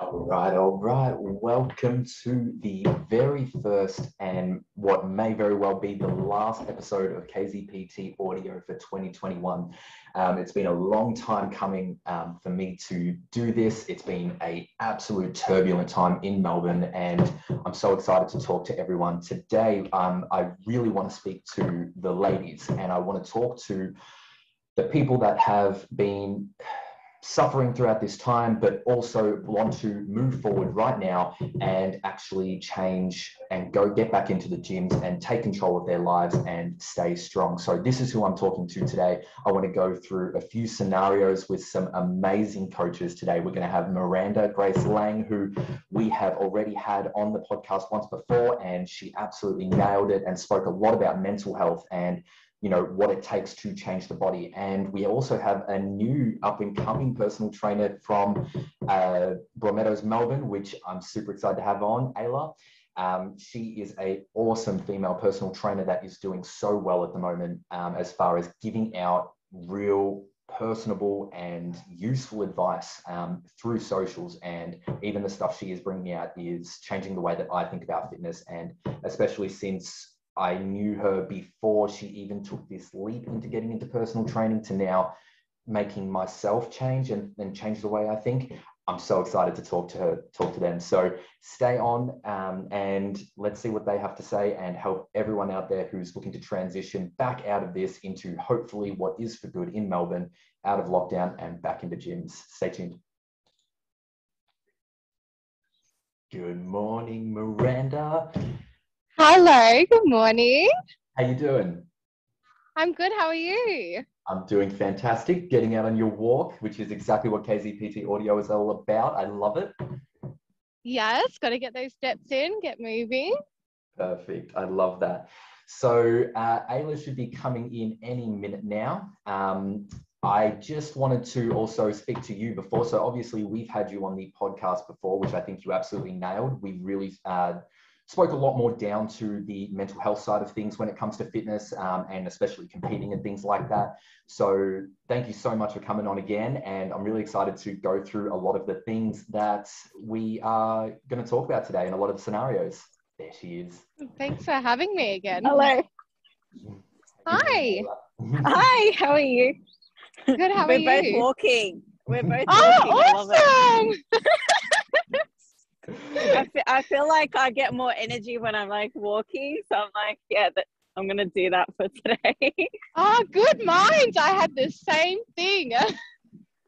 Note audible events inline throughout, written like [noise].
All right, all right. Welcome to the very first and what may very well be the last episode of KZPT Audio for 2021. Um, it's been a long time coming um, for me to do this. It's been a absolute turbulent time in Melbourne, and I'm so excited to talk to everyone today. Um, I really want to speak to the ladies, and I want to talk to the people that have been suffering throughout this time, but also want to move forward right now and actually change and go get back into the gyms and take control of their lives and stay strong. So, this is who I'm talking to today. I want to go through a few scenarios with some amazing coaches today. We're going to have Miranda Grace Lang, who we have already had on the podcast once before, and she absolutely nailed it and spoke a lot about mental health and you know what it takes to change the body. And we also have a new up and coming personal trainer from uh, Melbourne which I'm super excited to have on Ayla. Um, she is a awesome female personal trainer that is doing so well at the moment um, as far as giving out real personable and useful advice um, through socials. And even the stuff she is bringing out is changing the way that I think about fitness. And especially since I knew her before she even took this leap into getting into personal training to now making myself change and, and change the way I think. I'm so excited to talk to her, talk to them. So stay on um, and let's see what they have to say and help everyone out there who's looking to transition back out of this into hopefully what is for good in Melbourne, out of lockdown and back into gyms. Stay tuned. Good morning, Miranda. Hello, good morning. How you doing? I'm good. How are you? I'm doing fantastic. Getting out on your walk, which is exactly what KZPT Audio is all about. I love it. Yes, got to get those steps in, get moving. Perfect. I love that. So uh, Ayla should be coming in any minute now. Um, I just wanted to also speak to you before. So obviously we've had you on the podcast before, which I think you absolutely nailed. We really uh, spoke a lot more down to the mental health side of things when it comes to fitness um, and especially competing and things like that. So thank you so much for coming on again. And I'm really excited to go through a lot of the things that we are going to talk about today and a lot of the scenarios. There she is. Thanks for having me again. Hello. Hi. Hi, how are you? Good, how We're are both walking. We're both Oh, walking. I love it. awesome. I feel, I feel like I get more energy when I'm like walking. So I'm like, yeah, that, I'm going to do that for today. [laughs] Oh, good minds. I had the same thing.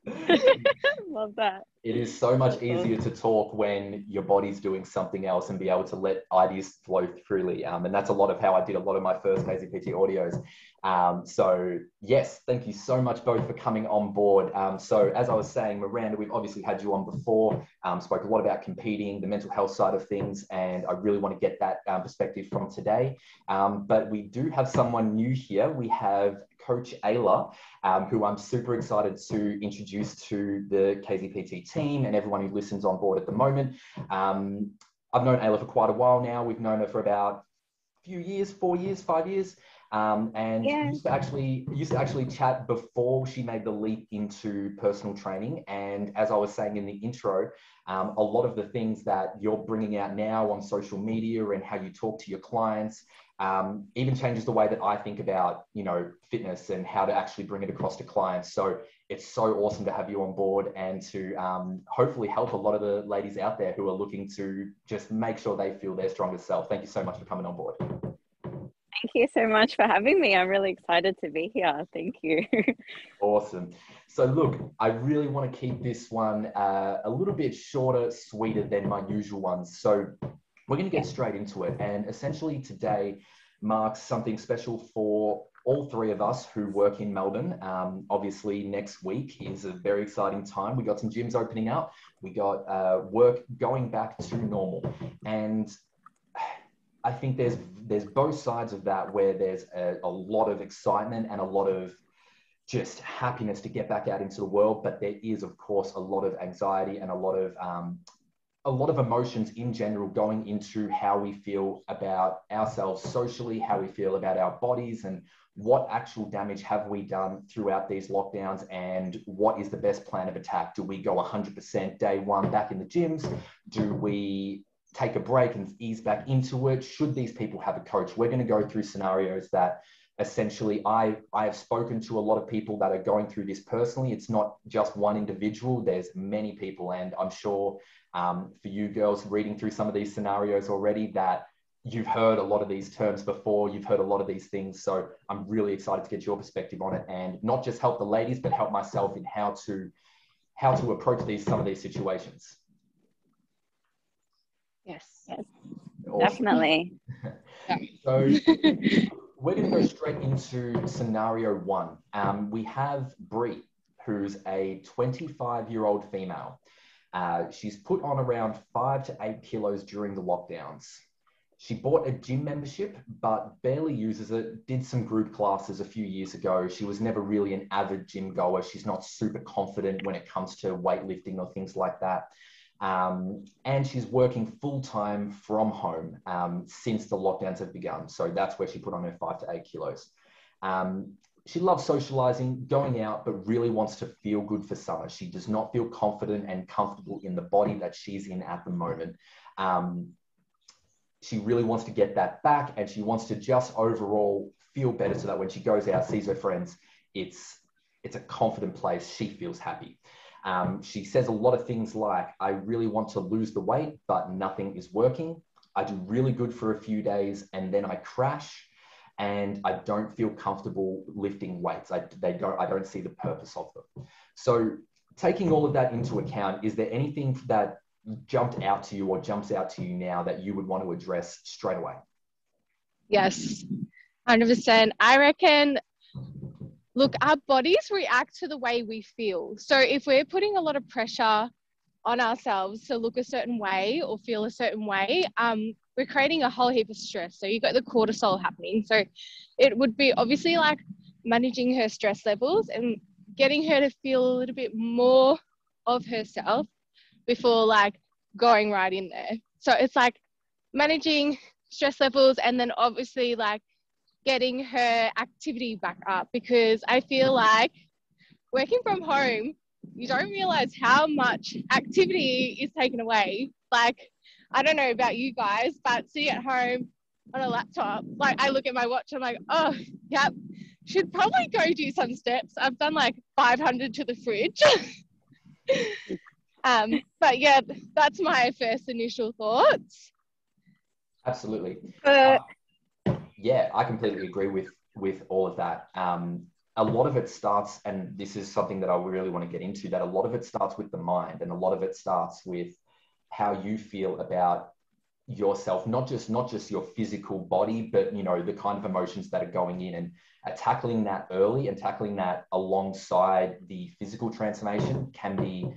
[laughs] love that. It is so much easier to talk when your body's doing something else and be able to let ideas flow freely. Um, and that's a lot of how I did a lot of my first KZPT audios. Um, so yes, thank you so much both for coming on board. Um, so as I was saying, Miranda, we've obviously had you on before, um, spoke a lot about competing, the mental health side of things, and I really want to get that um, perspective from today. Um, but we do have someone new here. We have Coach Ayla, um, who I'm super excited to introduce to the KZPT team and everyone who listens on board at the moment. I've known Ayla for quite a while now. We've known her for about a few years, four years, five years. Um, and Yeah. used to actually used to actually chat before she made the leap into personal training. And as I was saying in the intro, um, a lot of the things that you're bringing out now on social media and how you talk to your clients um, even changes the way that I think about you know fitness and how to actually bring it across to clients. So it's so awesome to have you on board and to um, hopefully help a lot of the ladies out there who are looking to just make sure they feel their strongest self. Thank you so much for coming on board. Thank you so much for having me. I'm really excited to be here. Thank you. Awesome. So, look, I really want to keep this one uh, a little bit shorter, sweeter than my usual ones. So, we're going to get straight into it. And essentially, today marks something special for all three of us who work in Melbourne. Um, obviously, next week is a very exciting time. We got some gyms opening up, we got uh, work going back to normal. And I think there's there's both sides of that where there's a, a lot of excitement and a lot of just happiness to get back out into the world, but there is of course a lot of anxiety and a lot of um, a lot of emotions in general going into how we feel about ourselves socially, how we feel about our bodies, and what actual damage have we done throughout these lockdowns, and what is the best plan of attack? Do we go 100% day one back in the gyms? Do we take a break and ease back into it? Should these people have a coach? We're going to go through scenarios that essentially I, I have spoken to a lot of people that are going through this personally. It's not just one individual, there's many people. And I'm sure um, for you girls reading through some of these scenarios already that you've heard a lot of these terms before, you've heard a lot of these things. So I'm really excited to get your perspective on it and not just help the ladies, but help myself in how to how to approach these some of these situations. Yes, yes. Awesome. definitely. [laughs] so we're going to go straight into scenario one. Um, we have Brie, who's a 25 year old female. Uh, she's put on around five to eight kilos during the lockdowns. She bought a gym membership, but barely uses it. Did some group classes a few years ago. She was never really an avid gym goer. She's not super confident when it comes to weightlifting or things like that. Um, and she's working full time from home um, since the lockdowns have begun. So that's where she put on her five to eight kilos. Um, she loves socializing, going out, but really wants to feel good for summer. She does not feel confident and comfortable in the body that she's in at the moment. Um, she really wants to get that back and she wants to just overall feel better so that when she goes out, sees her friends, it's, it's a confident place. She feels happy. Um, she says a lot of things like, I really want to lose the weight, but nothing is working. I do really good for a few days and then I crash and I don't feel comfortable lifting weights. I, they don't, I don't see the purpose of them. So taking all of that into account, is there anything that jumped out to you or jumps out to you now that you would want to address straight away? Yes, 100%. I reckon look, our bodies react to the way we feel. So if we're putting a lot of pressure on ourselves to look a certain way or feel a certain way, um, we're creating a whole heap of stress. So you've got the cortisol happening. So it would be obviously like managing her stress levels and getting her to feel a little bit more of herself before like going right in there. So it's like managing stress levels and then obviously like getting her activity back up because I feel like working from home, you don't realize how much activity is taken away. Like, I don't know about you guys, but sitting at home on a laptop, like I look at my watch, I'm like, oh, yep, should probably go do some steps. I've done like 500 to the fridge. [laughs] um, but yeah, that's my first initial thoughts. Absolutely. Uh, yeah, I completely agree with with all of that. Um, a lot of it starts, and this is something that I really want to get into. That a lot of it starts with the mind, and a lot of it starts with how you feel about yourself, not just not just your physical body, but you know the kind of emotions that are going in, and uh, tackling that early and tackling that alongside the physical transformation can be,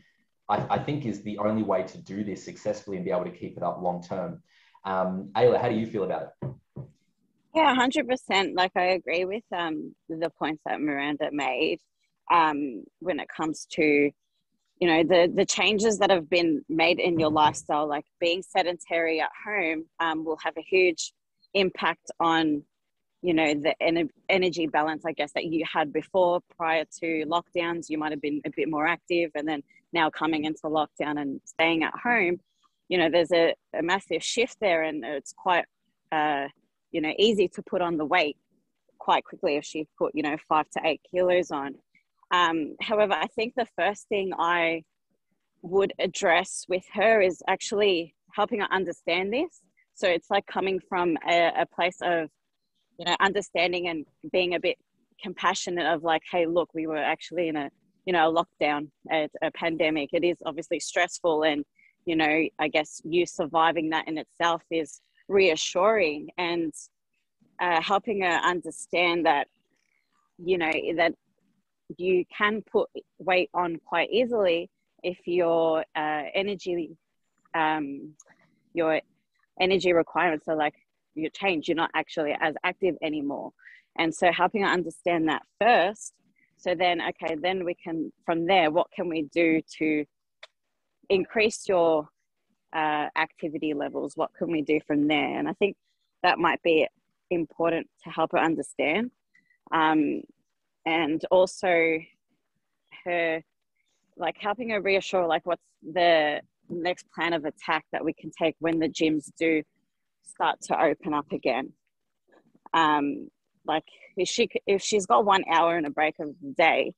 I, I, think, is the only way to do this successfully and be able to keep it up long term. Um, Ayla, how do you feel about it? Yeah, hundred percent. Like I agree with um, the points that Miranda made um, when it comes to, you know, the the changes that have been made in your lifestyle. Like being sedentary at home um, will have a huge impact on, you know, the en- energy balance. I guess that you had before prior to lockdowns. You might have been a bit more active, and then now coming into lockdown and staying at home, you know, there's a, a massive shift there, and it's quite. Uh, you know, easy to put on the weight quite quickly if she put, you know, five to eight kilos on. Um, however, I think the first thing I would address with her is actually helping her understand this. So it's like coming from a, a place of, you know, understanding and being a bit compassionate of like, hey, look, we were actually in a, you know, a lockdown, a, a pandemic. It is obviously stressful and, you know, I guess you surviving that in itself is reassuring and uh, helping her understand that you know that you can put weight on quite easily if your uh, energy um, your energy requirements are like you change you're not actually as active anymore. And so helping her understand that first so then okay then we can from there what can we do to increase your uh, activity levels? What can we do from there? And I think that might be important to help her understand. Um, and also her, like helping her reassure, like what's the next plan of attack that we can take when the gyms do start to open up again. Um, like if she if she's got one hour and a break of the day,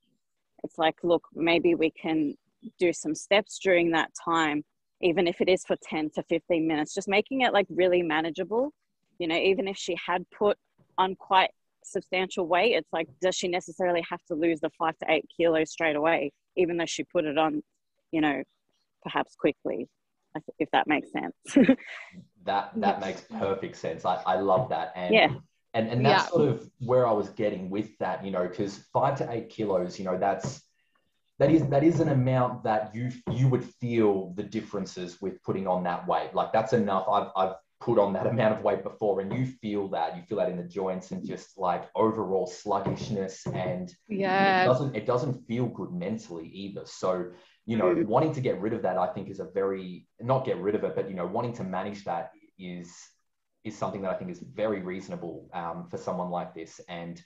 it's like look maybe we can do some steps during that time, even if it is for ten to fifteen minutes, just making it like really manageable. You know, even if she had put on quite substantial weight, it's like does she necessarily have to lose the five to eight kilos straight away, even though she put it on, you know, perhaps quickly, if that makes sense. [laughs] that that makes perfect sense. I, I love that. And yeah. And, and that's yeah. sort of where I was getting with that, you know, because five to eight kilos, you know, that's that is that is an amount that you you would feel the differences with putting on that weight. Like that's enough. I've I've put on that [laughs] amount of weight before and you feel that you feel that in the joints and just like overall sluggishness and yeah it doesn't it doesn't feel good mentally either so you know mm. wanting to get rid of that i think is a very not get rid of it but you know wanting to manage that is is something that I think is very reasonable um, for someone like this. And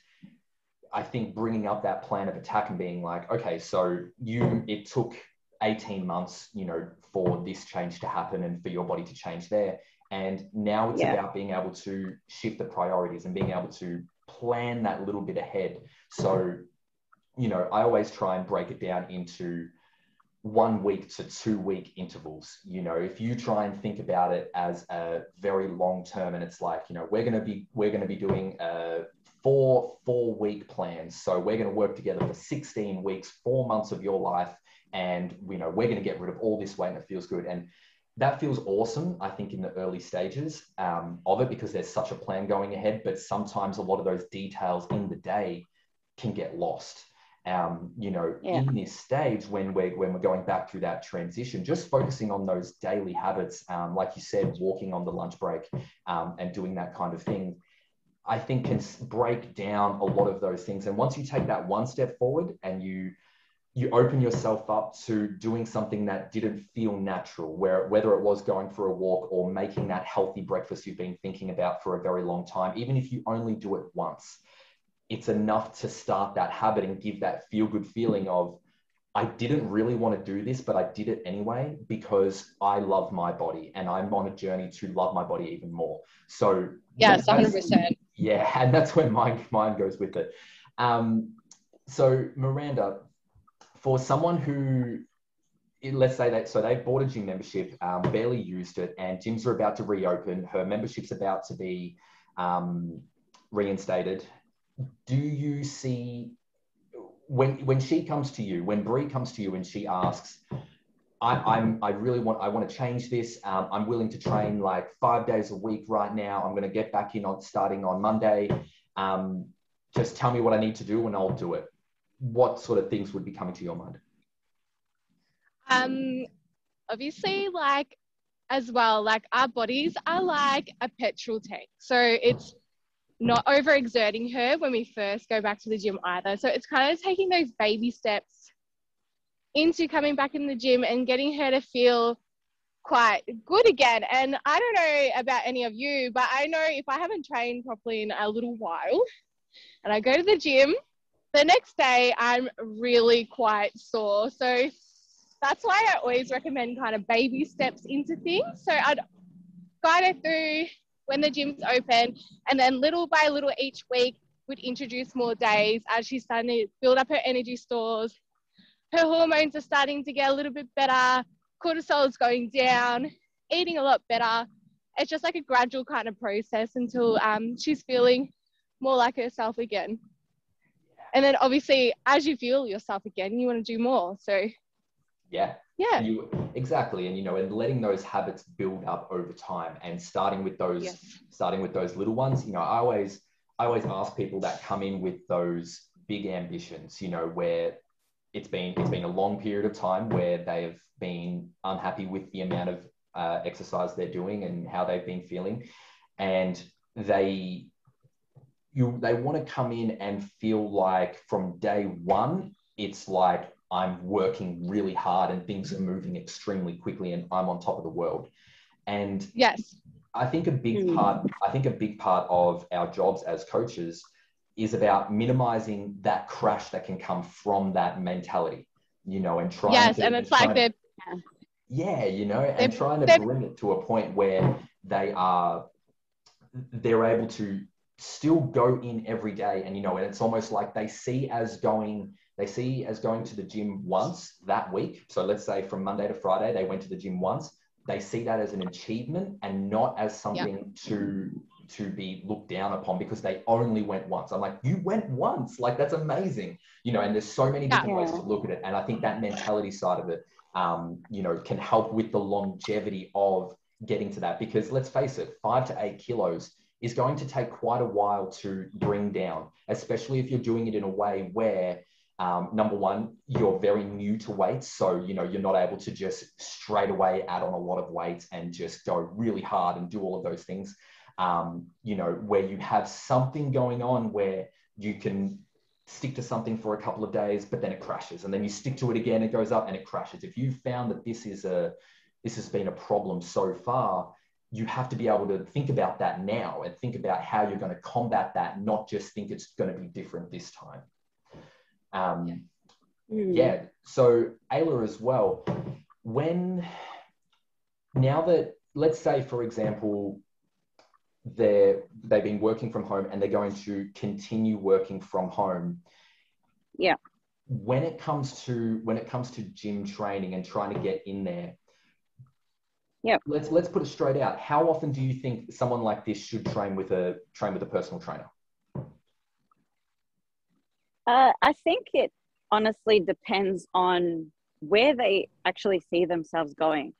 I think bringing up that plan of attack and being like, okay, so you, it took 18 months, you know, for this change to happen and for your body to change there. And now it's yeah. about being able to shift the priorities and being able to plan that little bit ahead. So, you know, I always try and break it down into one week to two week intervals. You know, if you try and think about it as a very long term, and it's like, you know, we're going to be we're going to be doing a four four week plans. So we're going to work together for 16 weeks, four months of your life, and you know, we're going to get rid of all this weight, and it feels good. And that feels awesome, I think, in the early stages um, of it because there's such a plan going ahead. But sometimes a lot of those details in the day can get lost um, you know, yeah. in this stage when we're when we're going back through that transition, just focusing on those daily habits, um, like you said, walking on the lunch break um, and doing that kind of thing, I think can break down a lot of those things. And once you take that one step forward and you you open yourself up to doing something that didn't feel natural, where whether it was going for a walk or making that healthy breakfast you've been thinking about for a very long time, even if you only do it once it's enough to start that habit and give that feel good feeling of I didn't really want to do this, but I did it anyway because I love my body and I'm on a journey to love my body even more. So yes, hundred percent. Yeah, and that's where my mind goes with it. Um, so Miranda, for someone who let's say that so they bought a gym membership, um, barely used it, and gyms are about to reopen. Her membership's about to be um, reinstated do you see when when she comes to you, when Brie comes to you and she asks, I, am I really want I want to change this. Um, I'm willing to train like five days a week right now. I'm going to get back in on starting on Monday. Um, just tell me what I need to do and I'll do it. What sort of things would be coming to your mind? Um, obviously, like as well, like our bodies are like a petrol tank. So it's not overexerting her when we first go back to the gym either. So it's kind of taking those baby steps into coming back in the gym and getting her to feel quite good again. And I don't know about any of you, but I know if I haven't trained properly in a little while and I go to the gym, the next day I'm really quite sore. So that's why I always recommend kind of baby steps into things. So I'd guide her through when the gym's open. And then little by little each week, would introduce more days as she's starting to build up her energy stores. Her hormones are starting to get a little bit better. Cortisol is going down, eating a lot better. It's just like a gradual kind of process until um, she's feeling more like herself again. And then obviously, as you feel yourself again, you want to do more. So, yeah, yeah you exactly and you know and letting those habits build up over time and starting with those yes. starting with those little ones you know i always i always ask people that come in with those big ambitions you know where it's been it's been a long period of time where they have been unhappy with the amount of uh, exercise they're doing and how they've been feeling and they you they want to come in and feel like from day one it's like I'm working really hard and things are moving extremely quickly and I'm on top of the world. And yes, I think a big Mm. part, I think a big part of our jobs as coaches is about minimizing that crash that can come from that mentality, you know, and trying yes, to, and it's like they're yeah, you know, and They're- trying to bring it to a point where they are they're able to still go in every day. And you know and it's almost like they see as going they see as going to the gym once that week. So let's say from monday to friday they went to the gym once. They see that as an achievement and not as something to to be looked down upon because they only went once i'm like you went once like that's amazing you know and there's so many different ways to look at it and i think that mentality side of it um, you know can help with the longevity of getting to that because let's face it five to eight kilos is going to take quite a while to bring down, especially if you're doing it in a way where, um, number one, you're very new to weights. So, you know, you're not able to just straight away add on a lot of weight and just go really hard and do all of those things. Um, you know, where you have something going on where you can stick to something for a couple of days, but then it crashes. And then you stick to it again, it goes up and it crashes. If you found that this is a, this has been a problem so far, you have to be able to think about that now and think about how you're going to combat that, not just think it's going to be different this time. Um, Mm. yeah. So Ayla as well, when now that let's say for example they're they've been working from home and they're going to continue working from home. Yeah. When it comes to when it comes to gym training and trying to get in there, yeah Let's let's put it straight out. How often do you think someone like this should train with a train with a personal trainer? Uh, I think it honestly depends on where they actually see themselves going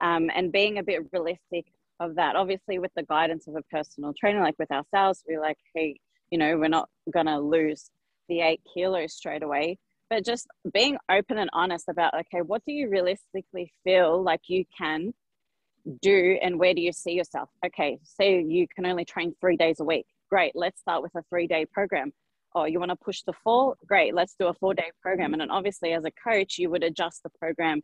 um, and being a bit realistic of that. Obviously, with the guidance of a personal trainer, like with ourselves, we're like, hey, you know, we're not going to lose the eight kilos straight away. But just being open and honest about, okay, what do you realistically feel like you can do and where do you see yourself? Okay, say you can only train three days a week. Great, let's start with a three day program oh you want to push the four great let's do a four day program and then obviously as a coach you would adjust the program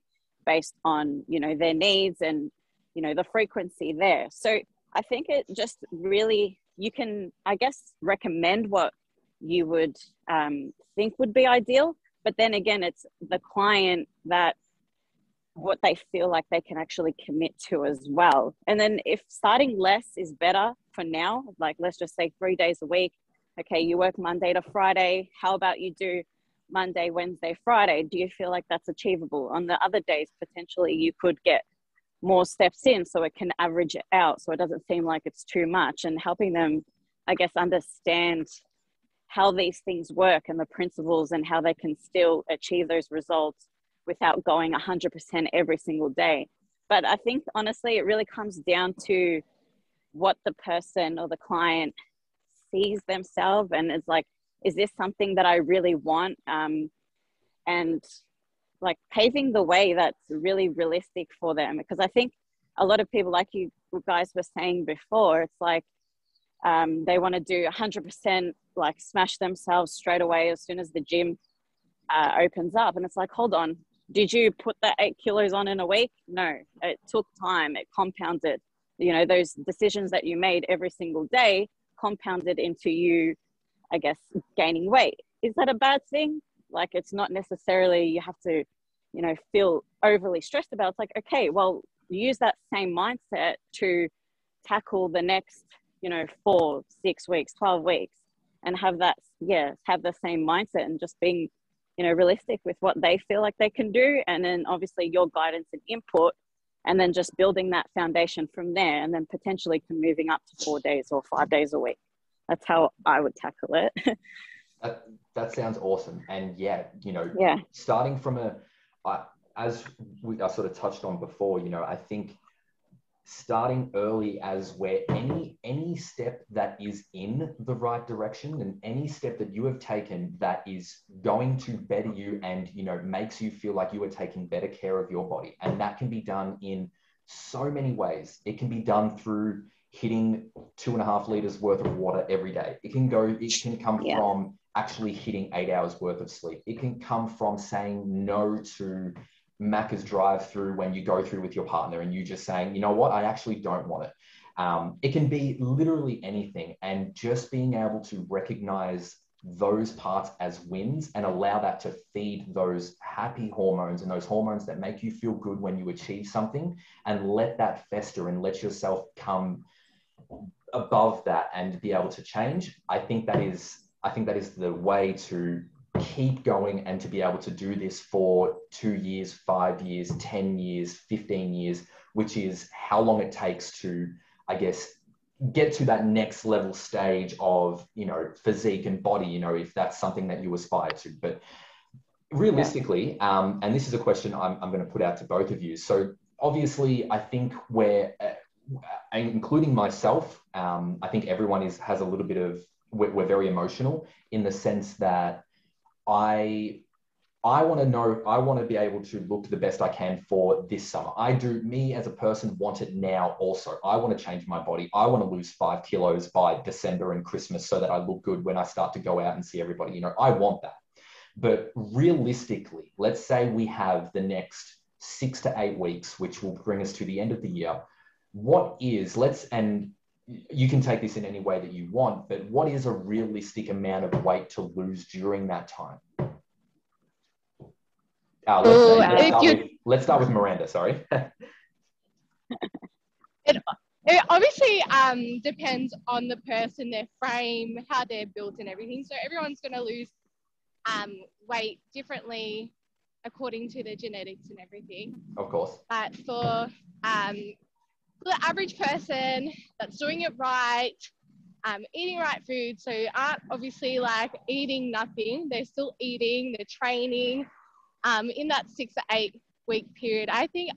based on you know their needs and you know the frequency there so i think it just really you can i guess recommend what you would um, think would be ideal but then again it's the client that what they feel like they can actually commit to as well and then if starting less is better for now like let's just say three days a week okay, you work Monday to Friday. How about you do Monday, Wednesday, Friday? Do you feel like that's achievable? On the other days, potentially you could get more steps in so it can average it out so it doesn't seem like it's too much and helping them, I guess, understand how these things work and the principles and how they can still achieve those results without going 100% every single day. But I think honestly, it really comes down to what the person or the client sees themselves and is like is this something that i really want um, and like paving the way that's really realistic for them. Because i think a lot of people like you guys were saying before it's like um, they want to do 100% like smash themselves straight away as soon as the gym uh, opens up. And it's like hold on. Did you put that eight kilos on in a week? No. It took time. It compounded. You know those decisions that you made every single day compounded into you, I guess, gaining weight. Is that a bad thing? Like, it's not necessarily you have to, you know, feel overly stressed about. It's like, okay, well, use that same mindset to tackle the next, you know, four, six weeks, 12 weeks and have that, yeah, have the same mindset and just being, you know, realistic with what they feel like they can do. And then obviously your guidance and input and then just building that foundation from there and then potentially moving up to four days or five days a week that's how i would tackle it [laughs] That that sounds awesome. And yeah, you know, yeah starting from a, I as we I sort of touched on before, you know, I think starting early as where any any step that is in the right direction and any step that you have taken that is going to better you and you know makes you feel like you are taking better care of your body and that can be done in so many ways it can be done through hitting two and a half liters worth of water every day it can go it can come Yeah. from actually hitting eight hours worth of sleep. It can come from saying no to Macca's drive through when you go through with your partner and you just saying, you know what, I actually don't want it. Um, it can be literally anything. And just being able to recognize those parts as wins and allow that to feed those happy hormones and those hormones that make you feel good when you achieve something and let that fester and let yourself come above that and be able to change i think that is i think that is the way to keep going and to be able to do this for two years five years 10 years 15 years which is how long it takes to i guess get to that next level stage of you know physique and body you know if that's something that you aspire to but realistically yeah. um, and this is a question I'm, I'm going to put out to both of you so obviously i think we're uh, including myself um, i think everyone is has a little bit of we're, we're very emotional in the sense that i I want to know, I want to be able to look the best I can for this summer. I do, me as a person, want it now also. I want to change my body. I want to lose five kilos by December and Christmas so that I look good when I start to go out and see everybody. You know, I want that. But realistically, let's say we have the next six to eight weeks, which will bring us to the end of the year. What is, let's, and you can take this in any way that you want, but what is a realistic amount of weight to lose during that time? Uh, let's, Ooh, let's, start with, let's, start with, Miranda, sorry. [laughs] it, it obviously um, depends on the person, their frame, how they're built and everything. So everyone's going to lose um, weight differently according to their genetics and everything. Of course. But for, um, for the average person that's doing it right, um, eating right food, so aren't obviously like eating nothing, they're still eating, they're training, um, in that six to eight week period. I think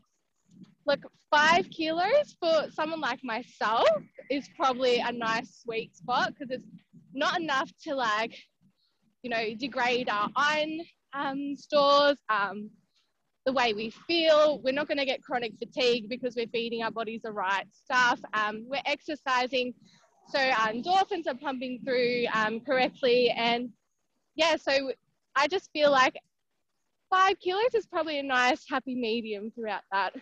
like five kilos for someone like myself is probably a nice sweet spot because it's not enough to like, you know, degrade our iron um, stores, um, the way we feel. We're not going to get chronic fatigue because we're feeding our bodies the right stuff. Um, we're exercising, so our endorphins are pumping through um, correctly. And yeah, so I just feel like five kilos is probably a nice happy medium throughout that.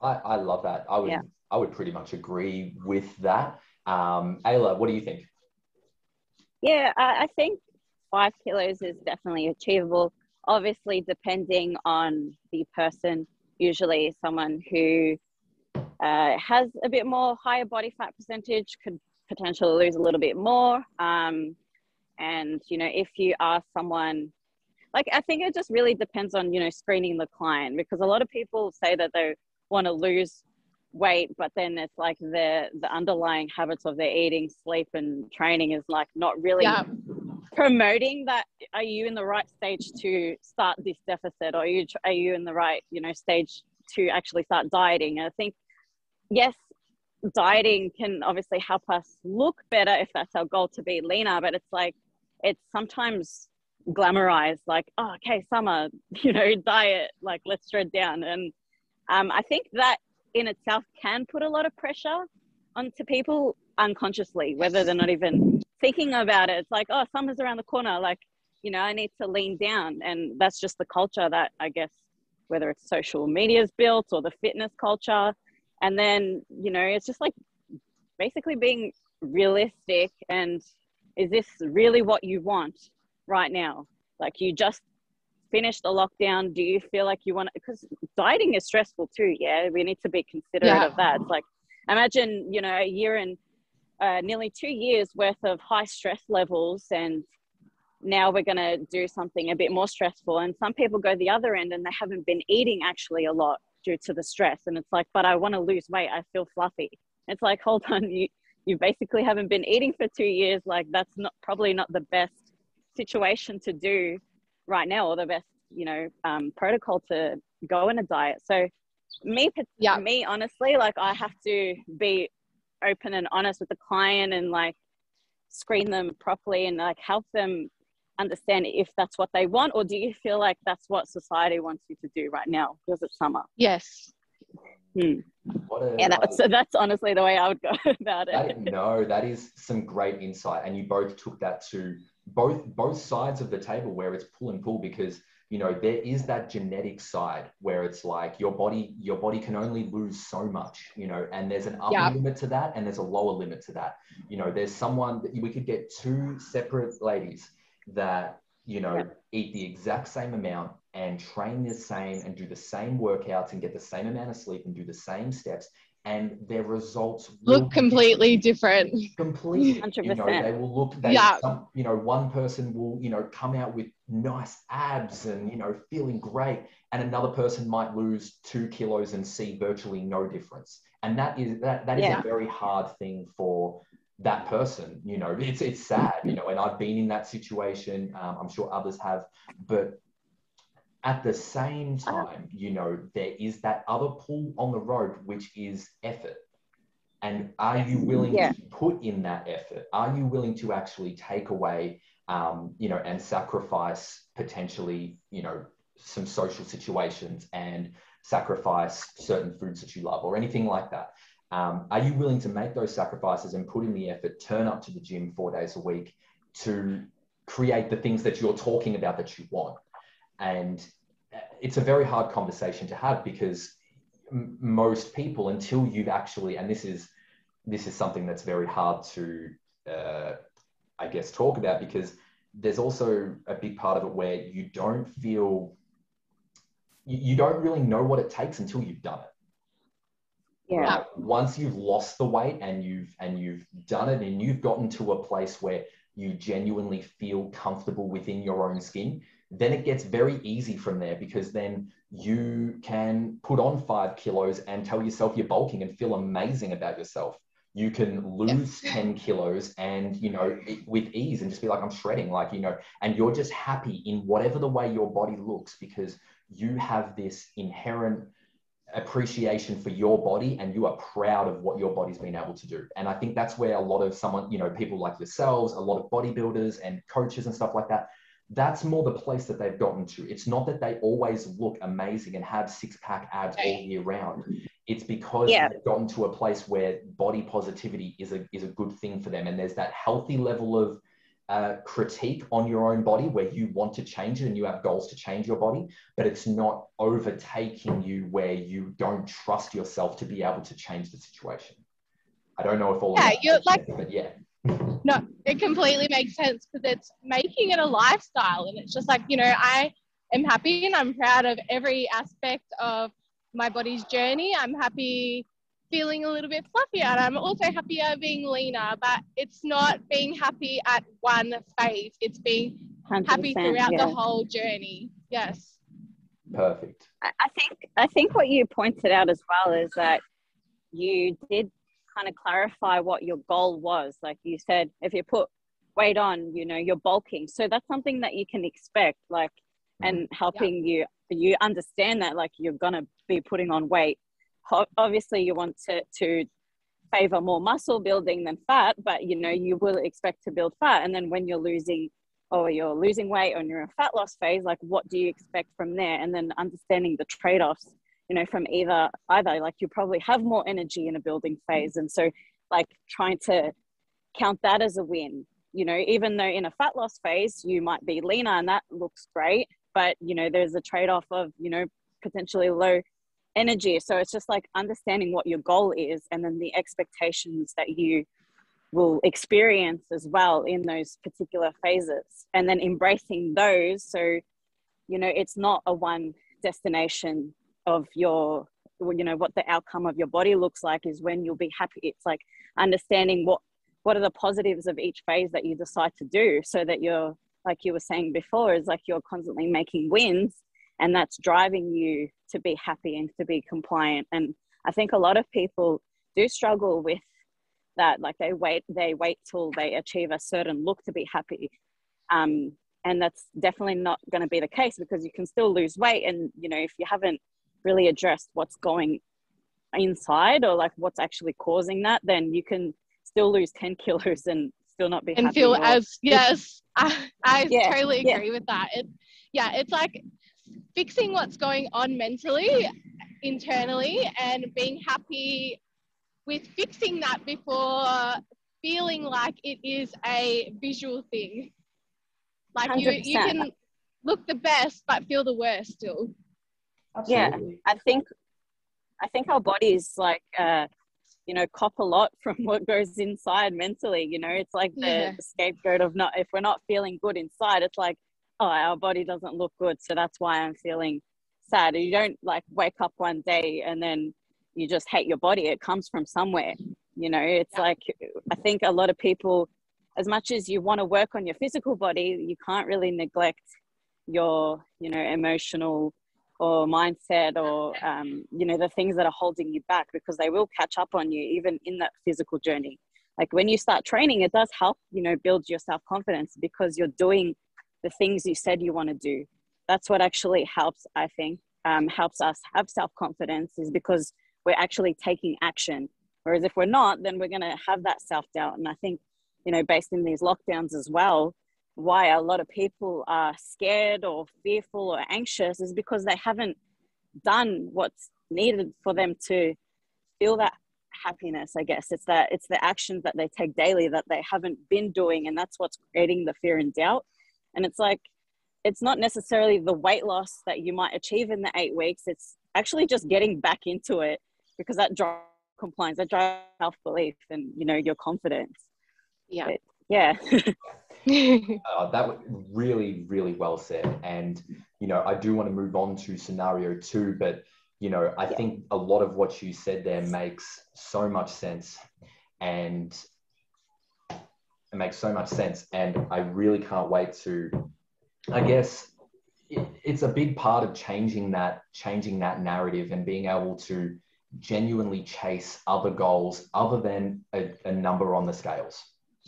I, I love that. I would yeah. I would pretty much agree with that. Um, Ayla, what do you think? Yeah, I, I think five kilos is definitely achievable. Obviously, depending on the person, usually someone who uh, has a bit more higher body fat percentage could potentially lose a little bit more. Um, and you know, if you are someone like i think it just really depends on you know screening the client because a lot of people say that they want to lose weight but then it's like the the underlying habits of their eating sleep and training is like not really yeah. Promoting that are you in the right stage to start this deficit? Or are you are you in the right you know stage to actually start dieting? And i think yes dieting can obviously help us look better if that's our goal to be leaner but it's like it's sometimes glamorized like oh okay summer [laughs] you know diet like let's shred down. And um, i think that in itself can put a lot of pressure onto people unconsciously whether they're not even thinking about it it's like oh summer's around the corner like you know i need to lean down and that's just the culture that i guess whether it's social media's built or the fitness culture and then you know it's just like basically being realistic and is this really what you want right now? Like you just finished the lockdown. Do you feel like you want because dieting is stressful too. Yeah. We need to be considerate yeah. of that. It's like imagine, you know, a year and uh, nearly two years worth of high stress levels and now we're going to do something a bit more stressful. And some people go the other end and they haven't been eating actually a lot due to the stress. And it's like but i want to lose weight. I feel fluffy. It's like [laughs] hold on you you basically haven't been eating for two years. Like that's not probably not the best situation to do right now or the best you know um, protocol to go in a diet. So me yeah. me honestly like i have to be open and honest with the client and like screen them properly and like help them understand if that's what they want or do you feel like that's what society wants you to do right now because it's summer yes hmm. A, yeah, that's, that's honestly the way I would go [laughs] about it. That, no, that is some great insight. And you both took that to both both sides of the table where it's pull and pull because you know there is that genetic side where it's like your body your body can only lose so much you know and there's an upper Yeah. limit to that and there's a lower limit to that you know there's someone that we could get two separate ladies that you know Yeah. eat the exact same amount and train the same and do the same workouts and get the same amount of sleep and do the same steps and their results Look completely different. completely you know they will look they Yeah. some, you know one person will you know come out with nice abs and you know feeling great and another person might lose two kilos and see virtually no difference and that is that that is Yeah. a very hard thing for that person you know it's it's sad you know and i've been in that situation um, i'm sure others have but at the same time you know there is that other pull on the road which is effort. And are you willing Yeah. to put in that effort? Are you willing to actually take away um, you know and sacrifice potentially you know some social situations and sacrifice certain foods that you love or anything like that? Um, are you willing to make those sacrifices and put in the effort turn up to the gym four days a week to create the things that you're talking about that you want? And it's a very hard conversation to have because m- most people until you've actually and this is this is something that's very hard to uh, i guess talk about because there's also a big part of it where you don't feel you, you don't really know what it takes until you've done it Yeah. right? Once you've lost the weight and you've and you've done it and you've gotten to a place where you genuinely feel comfortable within your own skin, then it gets very easy from there because then you can put on five kilos and tell yourself you're bulking and feel amazing about yourself. You can lose 10 kilos and, you know, it- with ease and just be like, I'm shredding, like, you know, and you're just happy in whatever the way your body looks because you have this inherent appreciation for your body and you are proud of what your body's been able to do. And I think that's where a lot of someone, you know, people like yourselves, a lot of bodybuilders and coaches and stuff like that, that's more the place that they've gotten to. It's not that they always look amazing and have six pack abs all year round. It's because Yeah. they've gotten to a place where body positivity is a, is a good thing for them. And there's that healthy level of uh, critique on your own body where you want to change it and you have goals to change your body, but it's not overtaking you where you don't trust yourself to be able to change the situation. I don't know if all of Yeah, you're like- but yeah. No, it completely makes sense because it's making it a lifestyle. And it's just like, you know, I am happy and I'm proud of every aspect of my body's journey. I'm happy feeling a little bit fluffier and I'm also happier being leaner, but it's not being happy at one phase. It's being 100%, happy throughout yeah. the whole journey. Yes. Perfect. I I think I think what you pointed out as well is that you did kind of clarify what your goal was. Like you said, if you put weight on, you know, you're bulking. So that's something that you can expect, like, mm. and helping you you understand that like you're gonna be putting on weight. Obviously, you want to to favor more muscle building than fat, but you know you will expect to build fat. And then when you're losing or you're losing weight or you're in a fat loss phase, like what do you expect from there? And then understanding the trade-offs, you know, from either either like you probably have more energy in a building phase. And so like trying to count that as a win. You know, even though in a fat loss phase you might be leaner and that looks great, but you know, there's a trade-off of, you know, potentially low energy. So it's just like understanding what your goal is and then the expectations that you will experience as well in those particular phases and then embracing those so you know it's not a one destination of your you know what the outcome of your body looks like is when you'll be happy. It's like understanding what what are the positives of each phase that you decide to do so that you're like you were saying before is like you're constantly making wins and that's driving you to be happy and to be compliant. And i think a lot of people do struggle with that like they wait they wait till they achieve a certain look to be happy. Um, and that's definitely not going to be the case because you can still lose weight and you know if you haven't really addressed what's going inside or like what's actually causing that then you can still lose 10 [laughs] kilos and still not be happy. and feel or- as [laughs] yes i, I Yeah, totally yeah. agree with that it, yeah it's like fixing what's going on mentally internally and being happy with fixing that before feeling like it is a visual thing Like you, you can look the best but feel the worst still. Yeah. I think I think our bodies like uh you know cop a lot [laughs] from what goes inside mentally you know it's like the Yeah. scapegoat of not if we're not feeling good inside it's like oh our body doesn't look good so that's why I'm feeling sad you don't like wake up one day and then you just hate your body it comes from somewhere you know it's Yeah. like I think a lot of people as much as you want to work on your physical body you can't really neglect your you know emotional or mindset or um, you know the things that are holding you back because they will catch up on you even in that physical journey. Like when you start training it does help you know build your self-confidence because you're doing the things you said you want to do. That's what actually helps i think um, helps us have self-confidence is because we're actually taking action. Whereas if we're not then we're going to have that self-doubt. And i think you know based in these lockdowns as well why a lot of people are scared or fearful or anxious is because they haven't done what's needed for them to feel that happiness i guess. It's that it's the actions that they take daily that they haven't been doing and that's what's creating the fear and doubt. And it's like it's not necessarily the weight loss that you might achieve in the eight weeks. It's actually just getting back into it because that drives compliance that drives self-belief and you know your confidence. Yeah. yeah [laughs] [laughs] Uh, that was really, really well said. And, you know, I do want to move on to scenario two, but, you know, I Yeah. think a lot of what you said there makes so much sense. And it makes so much sense. And I really can't wait to, I guess, it, it's a big part of changing that, changing that narrative and being able to genuinely chase other goals other than a, a number on the scales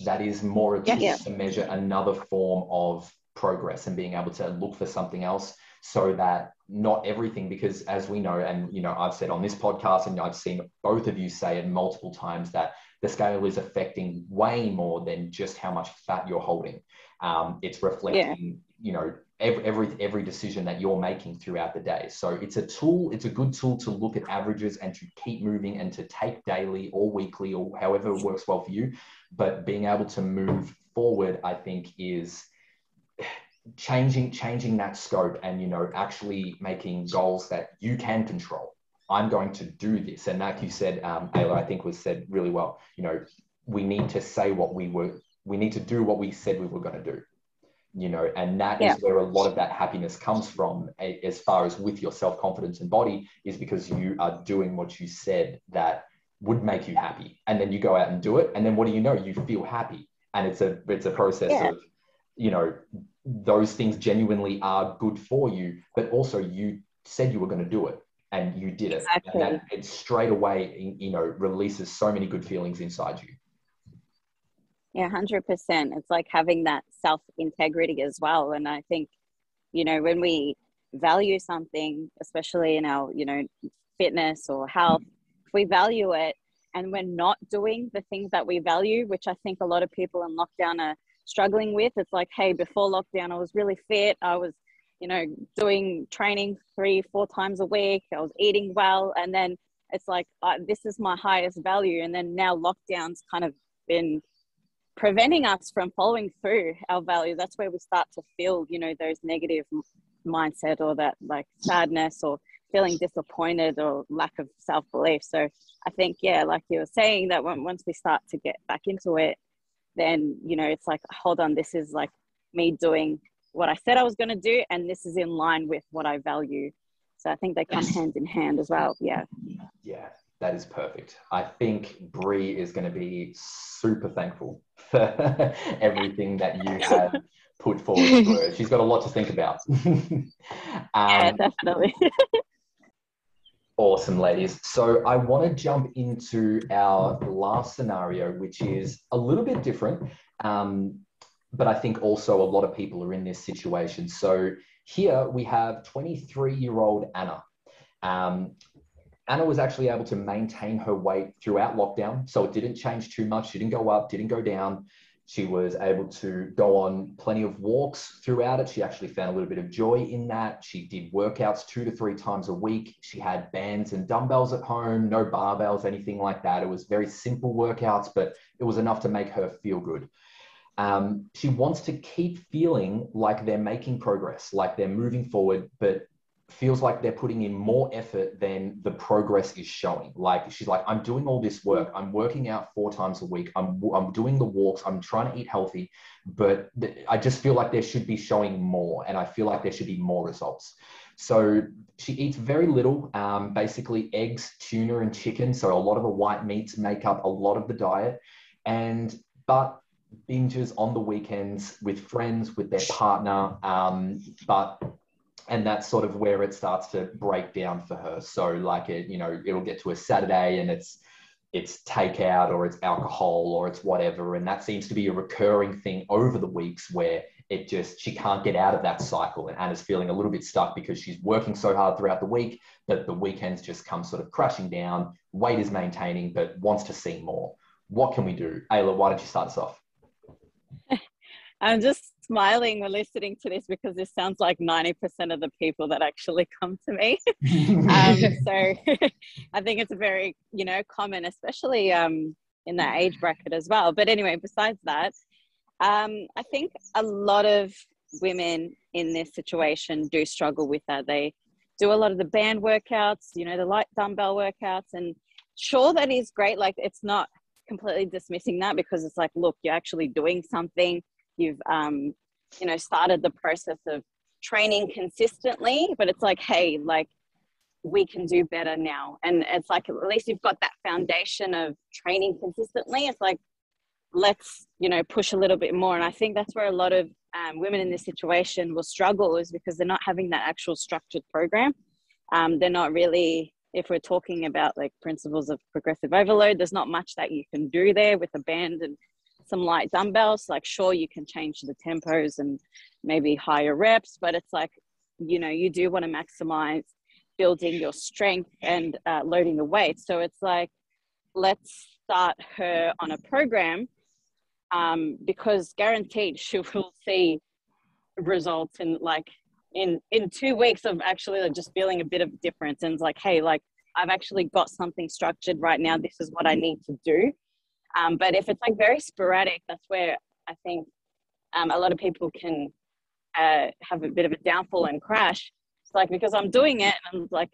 that is more Yes. just to measure another form of progress and being able to look for something else so that not everything because as we know and you know i've said on this podcast and i've seen both of you say it multiple times that the scale is affecting way more than just how much fat you're holding um, it's reflecting you know every, every every decision that you're making throughout the day. So it's a tool it's a good tool to look at averages and to keep moving and to take daily or weekly or however works well for you. But being able to move forward i think is changing changing that scope and you know actually making goals that you can control. I'm going to do this. And like you said um, ayla i think was said really well you know we need to say what we were we need to do what we said we were going to do you know and that is Yeah. where a lot of that happiness comes from as far as with your self-confidence and body is because you are doing what you said that would make you happy and then you go out and do it and then what do you know you feel happy and it's a it's a process Yeah. of you know those things genuinely are good for you but also you said you were going to do it and you did it Exactly. and that it straight away you know releases so many good feelings inside you Yeah, hundred percent. It's like having that self integrity as well. And I think, you know, when we value something, especially in our, you know, fitness or health, if we value it and we're not doing the things that we value, which I think a lot of people in lockdown are struggling with. It's like, hey, before lockdown, I was really fit. I was, you know, doing training three, four times a week. I was eating well. And then it's like, uh, this is my highest value. And then now lockdown's kind of been preventing us from following through our values. That's where we start to feel you know those negative mindset or that like sadness or feeling disappointed or lack of self-belief. So i think yeah like you were saying that when, once we start to get back into it then you know it's like hold on this is like me doing what i said i was going to do and this is in line with what i value. So i think they come hand in hand as well. Yeah. Yeah, that is perfect. I think Brie is going to be super thankful for [laughs] everything that you [laughs] have put forward to her. She's got a lot to think about. [laughs] yeah um, definitely awesome, ladies. So I want to jump into our last scenario, which is a little bit different. Um, but I think also a lot of people are in this situation. So here we have 23 year old Anna. Um, Anna was actually able to maintain her weight throughout lockdown. So it didn't change too much. She didn't go up, didn't go down. She was able to go on plenty of walks throughout it. She actually found a little bit of joy in that. She did workouts two to three times a week. She had bands and dumbbells at home, no barbells, anything like that. It was very simple workouts, but it was enough to make her feel good. um, she wants to keep feeling like they're making progress, like they're moving forward, but feels like they're putting in more effort than the progress is showing. Like she's like, I'm doing all this work. I'm working out four times a week. I'm, I'm doing the walks. I'm trying to eat healthy, but th- I just feel like there should be showing more. And I feel like there should be more results. So she eats very little, um, basically eggs, tuna, and chicken. So a lot of the white meats make up a lot of the diet. And, but binges on the weekends with friends, with their partner. Um, but and that's sort of where it starts to break down for her. So like it, you know, it'll get to a Saturday and it's it's takeout or it's alcohol or it's whatever, and that seems to be a recurring thing over the weeks where it just she can't get out of that cycle, and Anna's feeling a little bit stuck because she's working so hard throughout the week that the weekends just come sort of crashing down. Weight is maintaining, but wants to see more. What can we do, Ayla? Why don't you start us off? [laughs] I'm just smiling when listening to this because this sounds like 90% of the people that actually [laughs] come to me. [laughs] um, so [laughs] I think it's a very, you know, common, especially um, in that age bracket as well. But anyway, besides that, um, I think a lot of women in this situation do struggle with that. They do a lot of the band workouts, you know, the light dumbbell workouts, and sure, that is great. Like, it's not completely dismissing that because it's like, look, you're actually doing something you've um, you know started the process of training consistently but it's like hey like we can do better now. And it's like at least you've got that foundation of training consistently. It's like let's you know push a little bit more. And i think that's where a lot of um, women in this situation will struggle is because they're not having that actual structured program. Um, they're not really if we're talking about like principles of progressive overload there's not much that you can do there with a band and some light dumbbells like sure you can change the tempos and maybe higher reps but it's like you know you do want to maximize building your strength and uh, loading the weight. So it's like let's start her on a program um, because guaranteed she will see results in like in in two weeks of actually like just feeling a bit of difference and it's like hey like i've actually got something structured right now. This is what i need to do um, but if it's like very sporadic, that's where I think um, a lot of people can uh, have a bit of a downfall and crash. It's like because I'm doing it and I'm like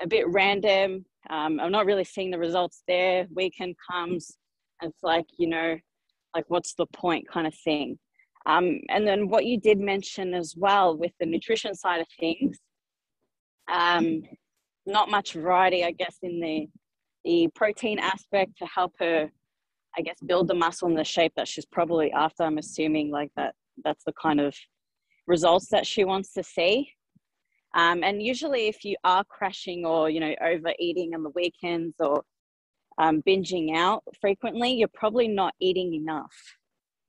a bit random. Um, I'm not really seeing the results there. Weekend comes, it's like you know, like what's the point kind of thing. Um, and then what you did mention as well with the nutrition side of things, um, not much variety, I guess, in the the protein aspect to help her I guess build the muscle and the shape that she's probably after. I'm assuming like that that's the kind of results that she wants to see. Um, and usually, if you are crashing or you know overeating on the weekends or um, binging out frequently, you're probably not eating enough.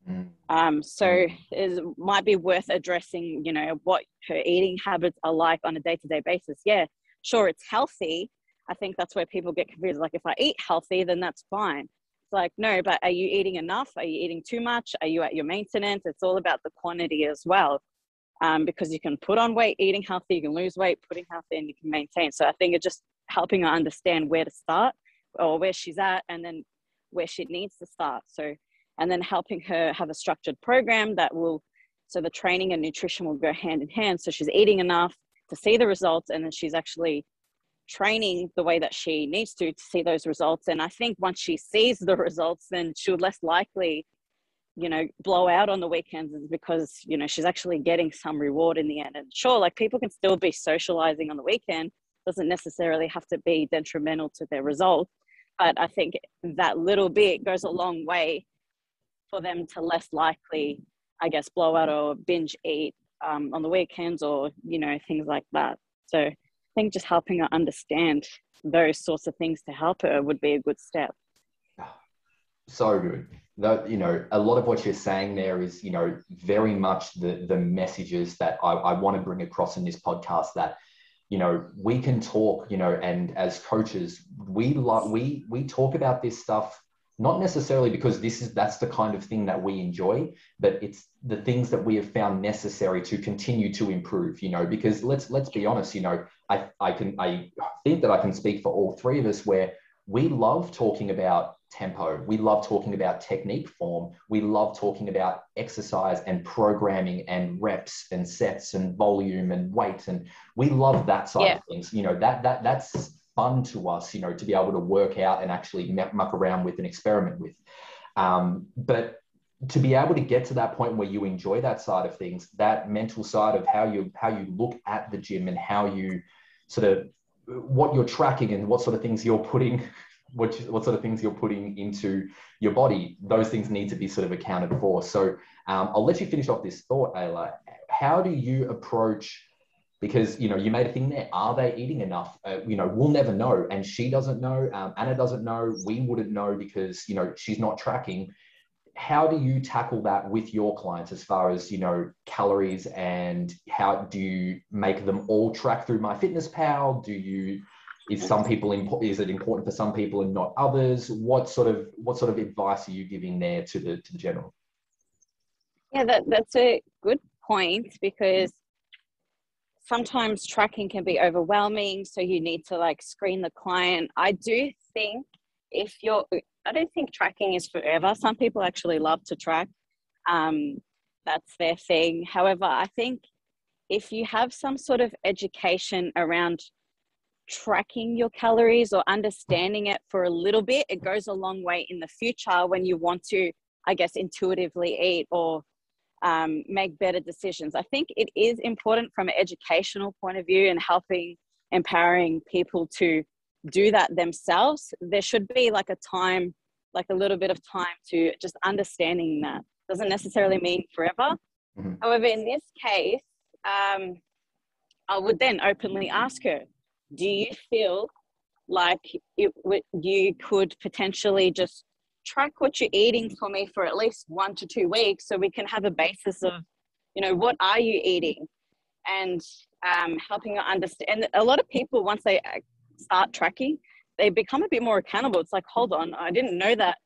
Mm. Um, so mm. it might be worth addressing, you know, what her eating habits are like on a day-to-day basis. Yeah, sure, it's healthy. I think that's where people get confused. Like, if I eat healthy, then that's fine like no but are you eating enough? Are you eating too much? Are you at your maintenance? It's all about the quantity as well um, because you can put on weight eating healthy you can lose weight putting healthy and you can maintain. So i think it's just helping her understand where to start or where she's at and then where she needs to start. So and then helping her have a structured program that will so the training and nutrition will go hand in hand. So she's eating enough to see the results and then she's actually training the way that she needs to to see those results. And i think once she sees the results then she'll less likely you know blow out on the weekends because you know she's actually getting some reward in the end. And sure like people can still be socializing on the weekend. Doesn't necessarily have to be detrimental to their result. But i think that little bit goes a long way for them to less likely i guess blow out or binge eat um, on the weekends or you know things like that. So think just helping her understand those sorts of things to help her would be a good step. [sighs] So good. You know, a lot of what you're saying there is, you know, very much the the messages that I, I want to bring across in this podcast. That you know, we can talk, you know, and as coaches, we love we we talk about this stuff not necessarily because this is that's the kind of thing that we enjoy but it's the things that we have found necessary to continue to improve you know because let's let's be honest you know i i can i think that i can speak for all three of us where we love talking about tempo. We love talking about technique form. We love talking about exercise and programming and reps and sets and volume and weight. And we love that side yeah. of things. You know, that that that's fun to us, you know, to be able to work out and actually muck around with and experiment with. Um, but to be able to get to that point where you enjoy that side of things, that mental side of how you how you look at the gym and how you sort of what you're tracking and what sort of things you're putting what, what sort of things you're putting into your body, those things need to be sort of accounted for. So um, I'll let you finish off this thought, Ayla. How do you approach? Because you know you made a thing there. Are they eating enough? Uh, you know we'll never know, and she doesn't know. Um, Anna doesn't know. We wouldn't know because you know she's not tracking. How do you tackle that with your clients as far as you know calories and how do you make them all track through MyFitnessPal? Do you is some people impo- is it important for some people and not others? What sort of what sort of advice are you giving there to the to the general? Yeah that, that's a good point because sometimes tracking can be overwhelming so you need to like screen the client. I do think if you're i don't think tracking is forever some people actually love to track um, that's their thing however i think if you have some sort of education around tracking your calories or understanding it for a little bit, it goes a long way in the future when you want to, I guess, intuitively eat or um, make better decisions. I think it is important from an educational point of view and helping, empowering people to do that themselves. There should be like a time, like a little bit of time to just understanding that. Doesn't necessarily mean forever. Mm-hmm. However, in this case, um, I would then openly ask her, do you feel like it, you could potentially just track what you're eating for me for at least one to two weeks so we can have a basis of you know what are you eating and um, helping you understand and a lot of people once they uh, start tracking they become a bit more accountable it's like hold on i didn't know that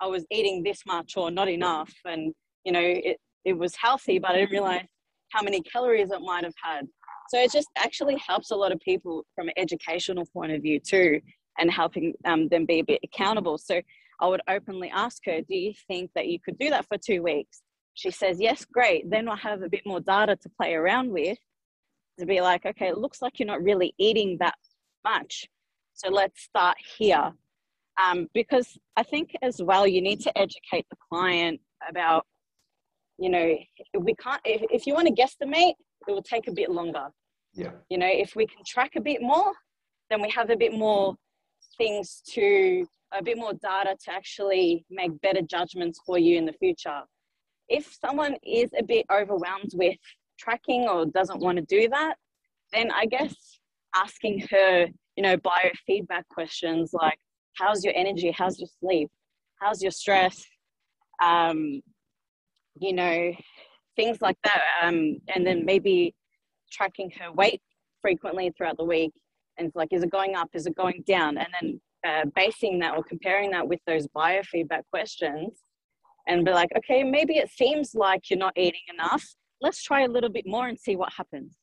i was eating this much or not enough and you know it, it was healthy but i didn't realize how many calories it might have had so it just actually helps a lot of people from an educational point of view too, and helping um, them be a bit accountable. So I would openly ask her, Do you think that you could do that for two weeks? She says, Yes, great. Then I'll have a bit more data to play around with to be like, Okay, it looks like you're not really eating that much. So let's start here. Um, because I think as well, you need to educate the client about, you know, we can't, if, if you want to guesstimate, it will take a bit longer. Yeah. You know, if we can track a bit more, then we have a bit more things to, a bit more data to actually make better judgments for you in the future. If someone is a bit overwhelmed with tracking or doesn't want to do that, then I guess asking her, you know, biofeedback questions like, how's your energy? How's your sleep? How's your stress? Um, you know, things like that. Um, and then maybe tracking her weight frequently throughout the week. And it's like, is it going up? Is it going down? And then uh, basing that or comparing that with those biofeedback questions and be like, okay, maybe it seems like you're not eating enough. Let's try a little bit more and see what happens.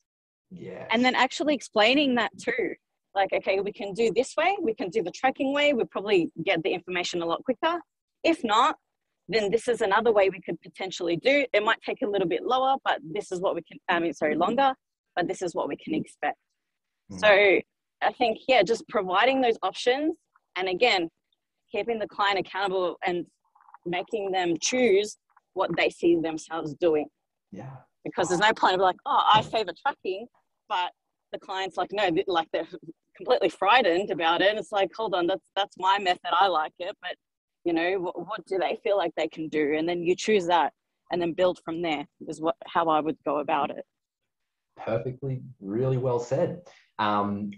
Yeah. And then actually explaining that too. Like, okay, we can do this way, we can do the tracking way, we probably get the information a lot quicker. If not, then this is another way we could potentially do. It might take a little bit lower, but this is what we can, I mean, sorry, longer, but this is what we can expect. Mm. So I think, yeah, just providing those options and again, keeping the client accountable and making them choose what they see themselves doing. Yeah. Because there's no point of like, oh, I favor tracking, but the client's like, no, like they're completely frightened about it. It's like, hold on, that's that's my method. I like it, but you know what, what do they feel like they can do and then you choose that and then build from there is what how i would go about it perfectly really well said um,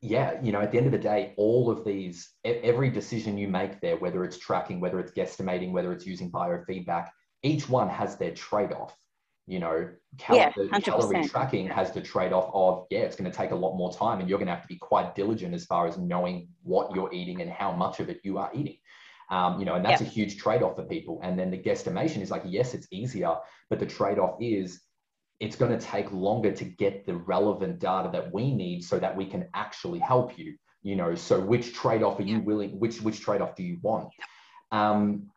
yeah you know at the end of the day all of these every decision you make there whether it's tracking whether it's guesstimating whether it's using biofeedback each one has their trade-off you know cal- yeah, calorie tracking has the trade-off of yeah it's going to take a lot more time and you're going to have to be quite diligent as far as knowing what you're eating and how much of it you are eating um, you know, and that's yep. a huge trade-off for people. And then the guesstimation is like, yes, it's easier, but the trade-off is it's going to take longer to get the relevant data that we need so that we can actually help you. You know, so which trade-off are you willing? Which which trade-off do you want? Um,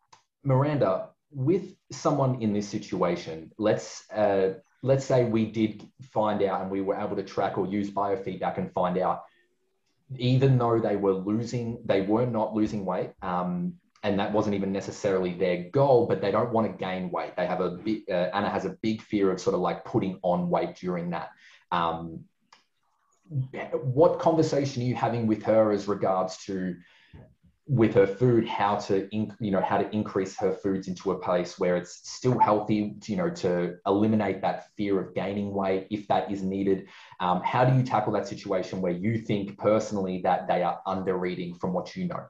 Miranda, with someone in this situation, let's uh, let's say we did find out and we were able to track or use biofeedback and find out, even though they were losing, they were not losing weight, um, and that wasn't even necessarily their goal, but they don't want to gain weight. They have a big, uh, Anna has a big fear of sort of like putting on weight during that. Um, what conversation are you having with her as regards to with her food how to you know how to increase her foods into a place where it's still healthy you know to eliminate that fear of gaining weight if that is needed. Um, how do you tackle that situation where you think personally that they are under eating from what you know?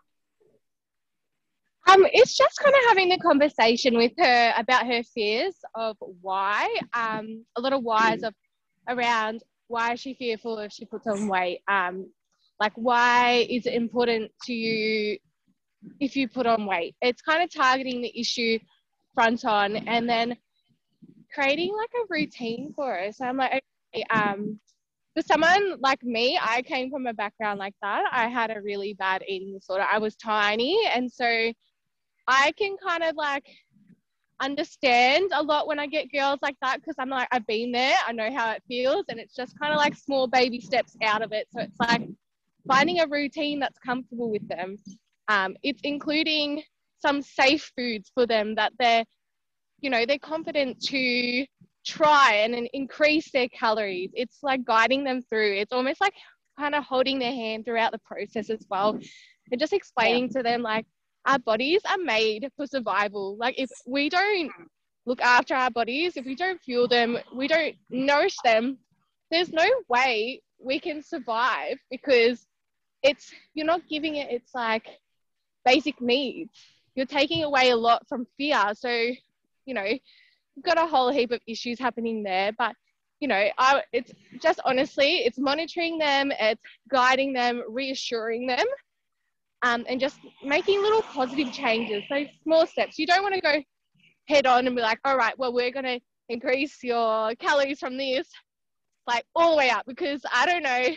Um, it's just kind of having the conversation with her about her fears of why um, a lot of whys of around why is she fearful if she puts on weight? Um, like why is it important to you if you put on weight. It's kind of targeting the issue front on and then creating like a routine for us. I'm like, okay, um, for someone like me, I came from a background like that. I had a really bad eating disorder. I was tiny. And so I can kind of like understand a lot when I get girls like that because I'm like, I've been there. I know how it feels. And it's just kind of like small baby steps out of it. So it's like finding a routine that's comfortable with them. Um, it's including some safe foods for them that they're, you know, they're confident to try and increase their calories. It's like guiding them through. It's almost like kind of holding their hand throughout the process as well. And just explaining yeah. to them like our bodies are made for survival. Like if we don't look after our bodies, if we don't fuel them, we don't nourish them, there's no way we can survive because it's you're not giving it it's like basic needs. You're taking away a lot from fear. So, you know, you've got a whole heap of issues happening there. But, you know, I, it's just honestly, it's monitoring them, it's guiding them, reassuring them, um, and just making little positive changes. So small steps. You don't want to go head on and be like, all right, well, we're going to increase your calories from this like all the way up because I don't know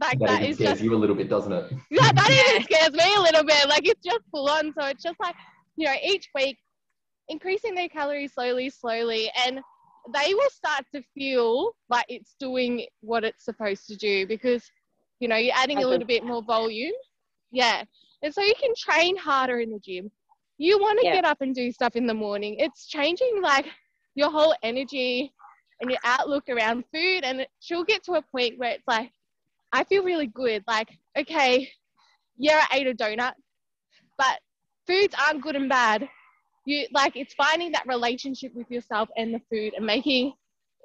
like that, that is scares just, you a little bit, doesn't it? [laughs] Yeah, that even scares me a little bit. Like it's just full on. So it's just like, you know, each week increasing their calories slowly, slowly, and they will start to feel like it's doing what it's supposed to do because, you know, you're adding a little bit more volume. Yeah. And so you can train harder in the gym. You want to yeah. get up and do stuff in the morning. It's changing like your whole energy and your outlook around food. And she'll get to a point where it's like, I feel really good. Like, okay, yeah, I ate a donut, but foods aren't good and bad. You like it's finding that relationship with yourself and the food and making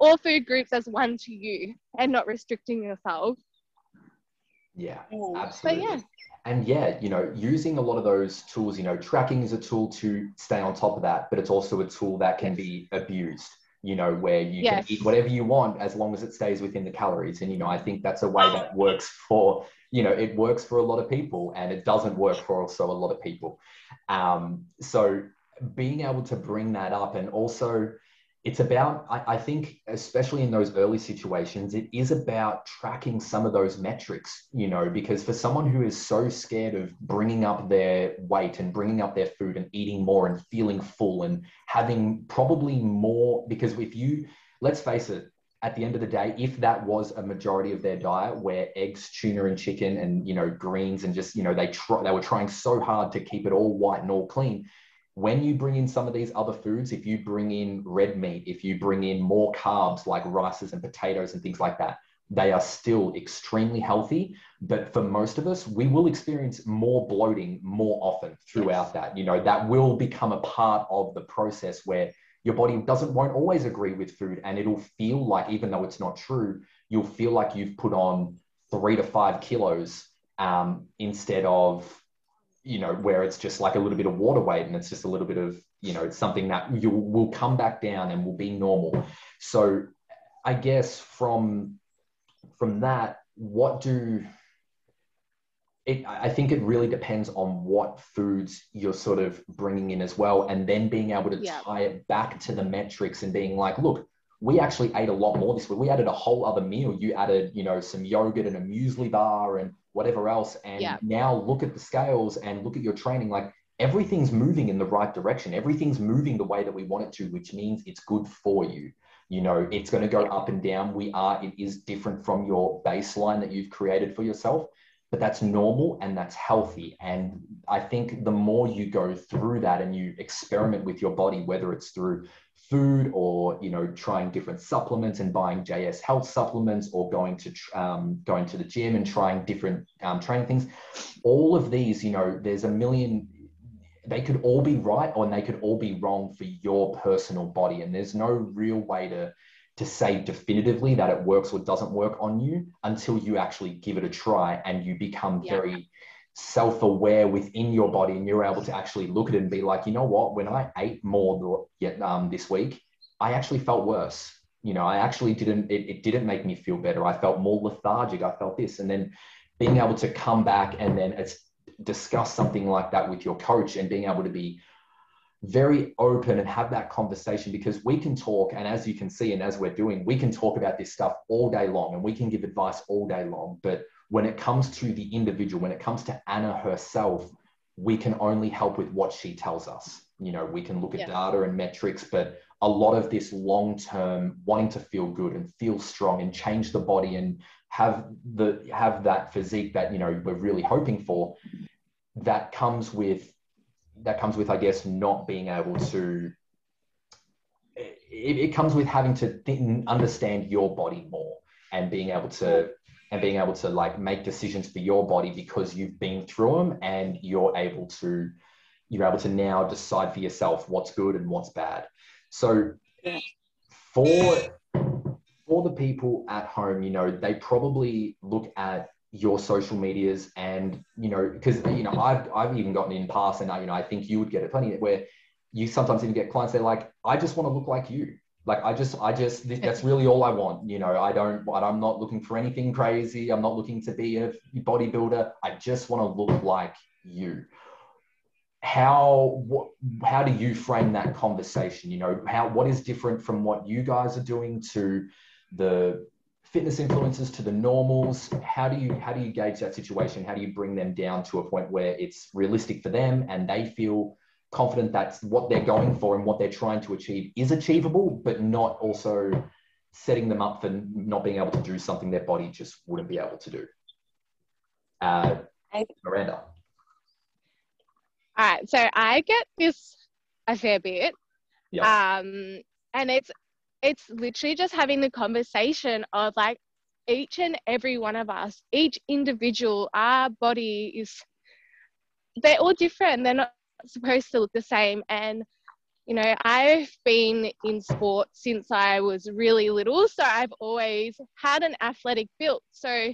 all food groups as one to you and not restricting yourself. Yeah, absolutely. But yeah. And yeah, you know, using a lot of those tools, you know, tracking is a tool to stay on top of that, but it's also a tool that can be abused you know, where you yes. can eat whatever you want as long as it stays within the calories. And, you know, I think that's a way that works for, you know, it works for a lot of people and it doesn't work for also a lot of people. Um, so being able to bring that up and also, it's about I, I, think especially in those early situations it is about tracking some of those metrics you know because for someone who is so scared of bringing up their weight and bringing up their food and eating more and feeling full and having probably more because if you let's face it at the end of the day if that was a majority of their diet where eggs tuna and chicken and you know greens and just you know they they were trying so hard to keep it all white and all clean when you bring in some of these other foods, if you bring in red meat, if you bring in more carbs like rices and potatoes and things like that, they are still extremely healthy. But for most of us, we will experience more bloating more often throughout yes. that. You know, that will become a part of the process where your body doesn't won't always agree with food and it'll feel like, even though it's not true, you'll feel like you've put on three to five kilos um, instead of you know, where it's just like a little bit of water weight and it's just a little bit of, you know, it's something that you will come back down and will be normal. So I guess from from that, what do it, I think it really depends on what foods you're sort of bringing in as well, and then being able to yeah. tie it back to the metrics and being like, look, we actually ate a lot more this week. We added a whole other meal. You added, you know, some yogurt and a muesli bar and whatever else. And yeah. now look at the scales and look at your training. Like everything's moving in the right direction. Everything's moving the way that we want it to, which means it's good for you. You know, it's going to go up and down. We are, it is different from your baseline that you've created for yourself, but that's normal and that's healthy. And I think the more you go through that and you experiment with your body, whether it's through food or you know trying different supplements and buying JS health supplements or going to um, going to the gym and trying different um, training things all of these you know there's a million they could all be right or they could all be wrong for your personal body and there's no real way to to say definitively that it works or doesn't work on you until you actually give it a try and you become yeah. very self-aware within your body and you're able to actually look at it and be like you know what? When i ate more um, this week i actually felt worse. You know i actually didn't it, it didn't make me feel better. I felt more lethargic. I felt this. And then being able to come back and then it's discuss something like that with your coach and being able to be very open and have that conversation because we can talk and as you can see and as we're doing we can talk about this stuff all day long and we can give advice all day long but when it comes to the individual, when it comes to Anna herself, we can only help with what she tells us. You know, we can look at yeah. data and metrics, but a lot of this long term wanting to feel good and feel strong and change the body and have the have that physique that you know we're really hoping for that comes with that comes with i guess not being able to it, it comes with having to understand your body more and being able to and being able to like make decisions for your body because you've been through them and you're able to you're able to now decide for yourself what's good and what's bad. So for for the people at home you know they probably look at your social medias and you know because you know I've, I've even gotten in past and I, you know I think you would get it plenty where you sometimes even get clients they're like I just want to look like you like I just I just that's really all I want. You know, I don't I'm not looking for anything crazy. I'm not looking to be a bodybuilder. I just want to look like you. How what how do you frame that conversation? You know, how what is different from what you guys are doing to the fitness influencers to the normals how do you how do you gauge that situation how do you bring them down to a point where it's realistic for them and they feel confident that what they're going for and what they're trying to achieve is achievable, but not also setting them up for not being able to do something their body just wouldn't be able to do. Uh, Miranda. All right, so I get this a fair bit, yep. um, and it's it's literally just having the conversation of like each and every one of us, each individual, our body is they're all different. They're not supposed to look the same. And, you know, I've been in sport since I was really little. So I've always had an athletic build. So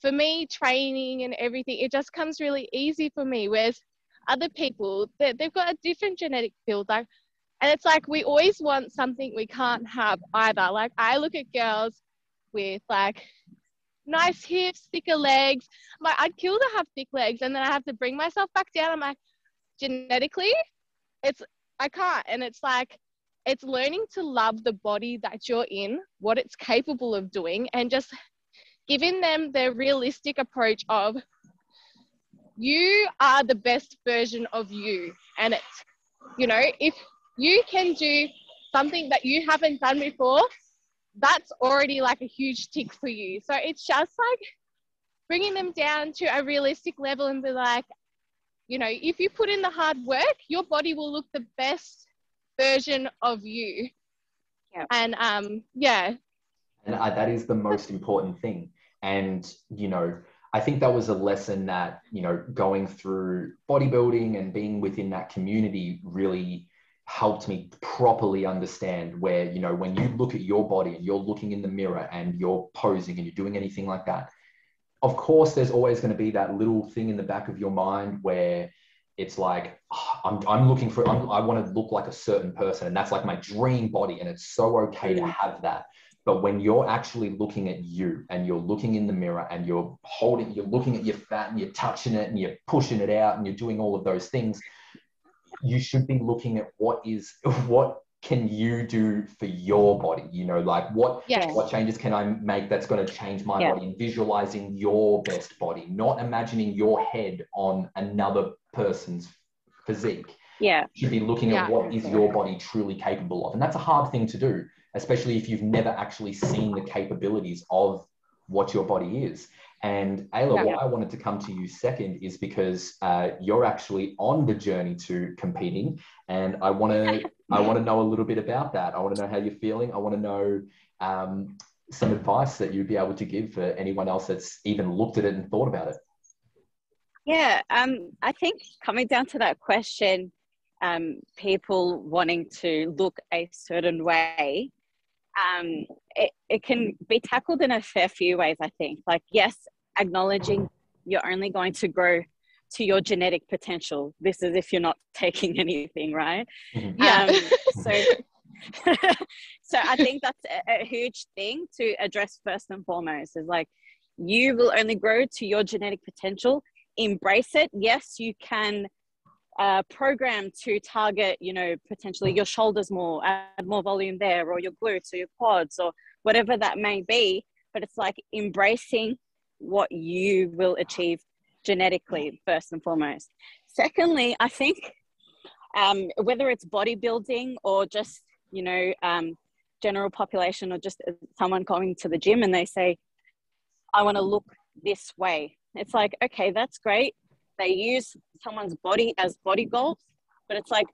for me, training and everything, it just comes really easy for me. Whereas other people, they've got a different genetic build. Like, and it's like we always want something we can't have either. Like I look at girls with like nice hips, thicker legs. I'm like, I'd kill to have thick legs, and then I have to bring myself back down. I'm like, genetically, it's I can't. And it's like it's learning to love the body that you're in, what it's capable of doing, and just giving them the realistic approach of you are the best version of you. And it's, you know, if you can do something that you haven't done before, that's already like a huge tick for you. So it's just like bringing them down to a realistic level and be like, you know, if you put in the hard work, your body will look the best version of you. Yeah. And um, yeah. And I, that is the most important thing. And, you know, I think that was a lesson that, you know, going through bodybuilding and being within that community really helped me properly understand where, you know, when you look at your body and you're looking in the mirror and you're posing and you're doing anything like that, of course, there's always going to be that little thing in the back of your mind where it's like oh, I'm, I'm looking for I'm, i want to look like a certain person and that's like my dream body and it's so okay to have that. But when you're actually looking at you and you're looking in the mirror and you're holding you're looking at your fat and you're touching it and you're pushing it out and you're doing all of those things you should be looking at what is [laughs] what can you do for your body you know like what yes. what changes can i make that's going to change my yeah. body and visualizing your best body not imagining your head on another person's physique. Yeah. You should be looking at what is your body truly capable of. And that's a hard thing to do, especially if you've never actually seen the capabilities of what your body is. And Ayla, Yeah. why I wanted to come to you second is because uh, you're actually on the journey to competing, and I want to [laughs] I want to know a little bit about that. I want to know how you're feeling. I want to know um, some advice that you'd be able to give for anyone else that's even looked at it and thought about it. Yeah, um, I think coming down to that question, um, people wanting to look a certain way, um, it, it can be tackled in a fair few ways, I think. Like, yes, acknowledging you're only going to grow to your genetic potential. This is if you're not [laughs] taking anything, right? Mhm. Yeah. Um, [laughs] so, [laughs] so I think that's a, a huge thing to address first and foremost is like you will only grow to your genetic potential. Embrace it. Yes, you can uh, program to target, you know, potentially your shoulders more, add more volume there, or your glutes or your quads or whatever that may be. But it's like embracing what you will achieve genetically first and foremost. Secondly, I think um, whether it's bodybuilding or just you know um, general population or just someone going to the gym and they say, "I want to look this way," it's like, okay, that's great. They use someone's body as body goals, but it's like,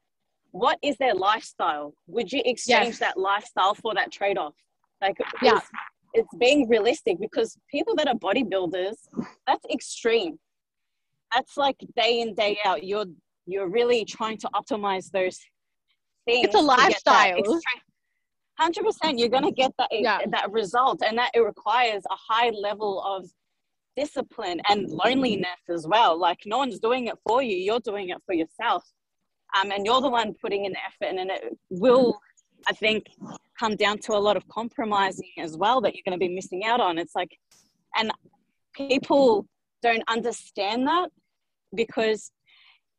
what is their lifestyle? Would you exchange Yes. that lifestyle for that trade-off? Like, Yeah. it's, it's being realistic because people that are bodybuilders, that's extreme. That's like day in day out. You're you're really trying to optimize those things. It's a lifestyle. Hundred percent, you're gonna get that Yeah. that result, and that it requires a high level of discipline and loneliness as well. Like no one's doing it for you; you're doing it for yourself, um, and you're the one putting in the effort. And it will, I think, come down to a lot of compromising as well that you're going to be missing out on. It's like, and people don't understand that because,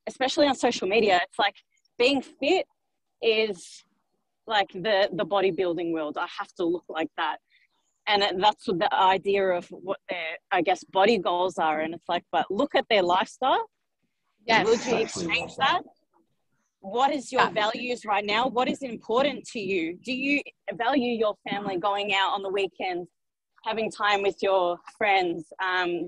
especially on social media, it's like being fit is like the the bodybuilding world. I have to look like that, and that's what the idea of what their I guess body goals are. And it's like, but look at their lifestyle. Yes. Would you Exactly. exchange that? What is your values right now? What is important to you? Do you value your family going out on the weekends, having time with your friends? Um,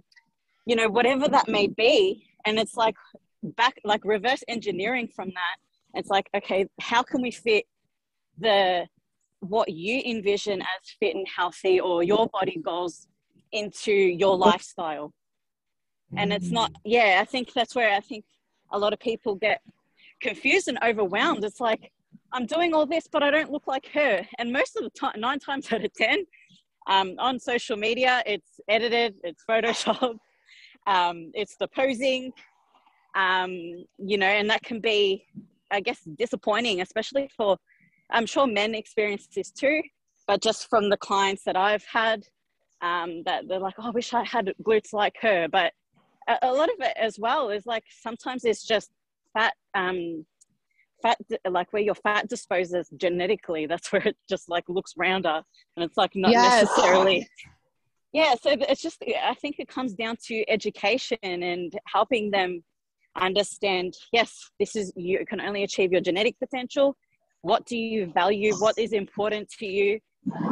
you know, whatever that may be. And it's like back, like reverse engineering from that. It's like, okay, how can we fit the what you envision as fit and healthy or your body goals into your lifestyle? and it's not yeah i think that's where i think a lot of people get confused and overwhelmed it's like i'm doing all this but i don't look like her and most of the time nine times out of ten um, on social media it's edited it's photoshopped um, it's the posing um, you know and that can be i guess disappointing especially for i'm sure men experience this too but just from the clients that i've had um, that they're like oh, i wish i had glutes like her but a, a lot of it as well is like sometimes it's just fat um fat like where your fat disposes genetically that's where it just like looks rounder and it's like not Yes. necessarily yeah so it's just i think it comes down to education and helping them understand yes this is you can only achieve your genetic potential. What do you value? What is important to you?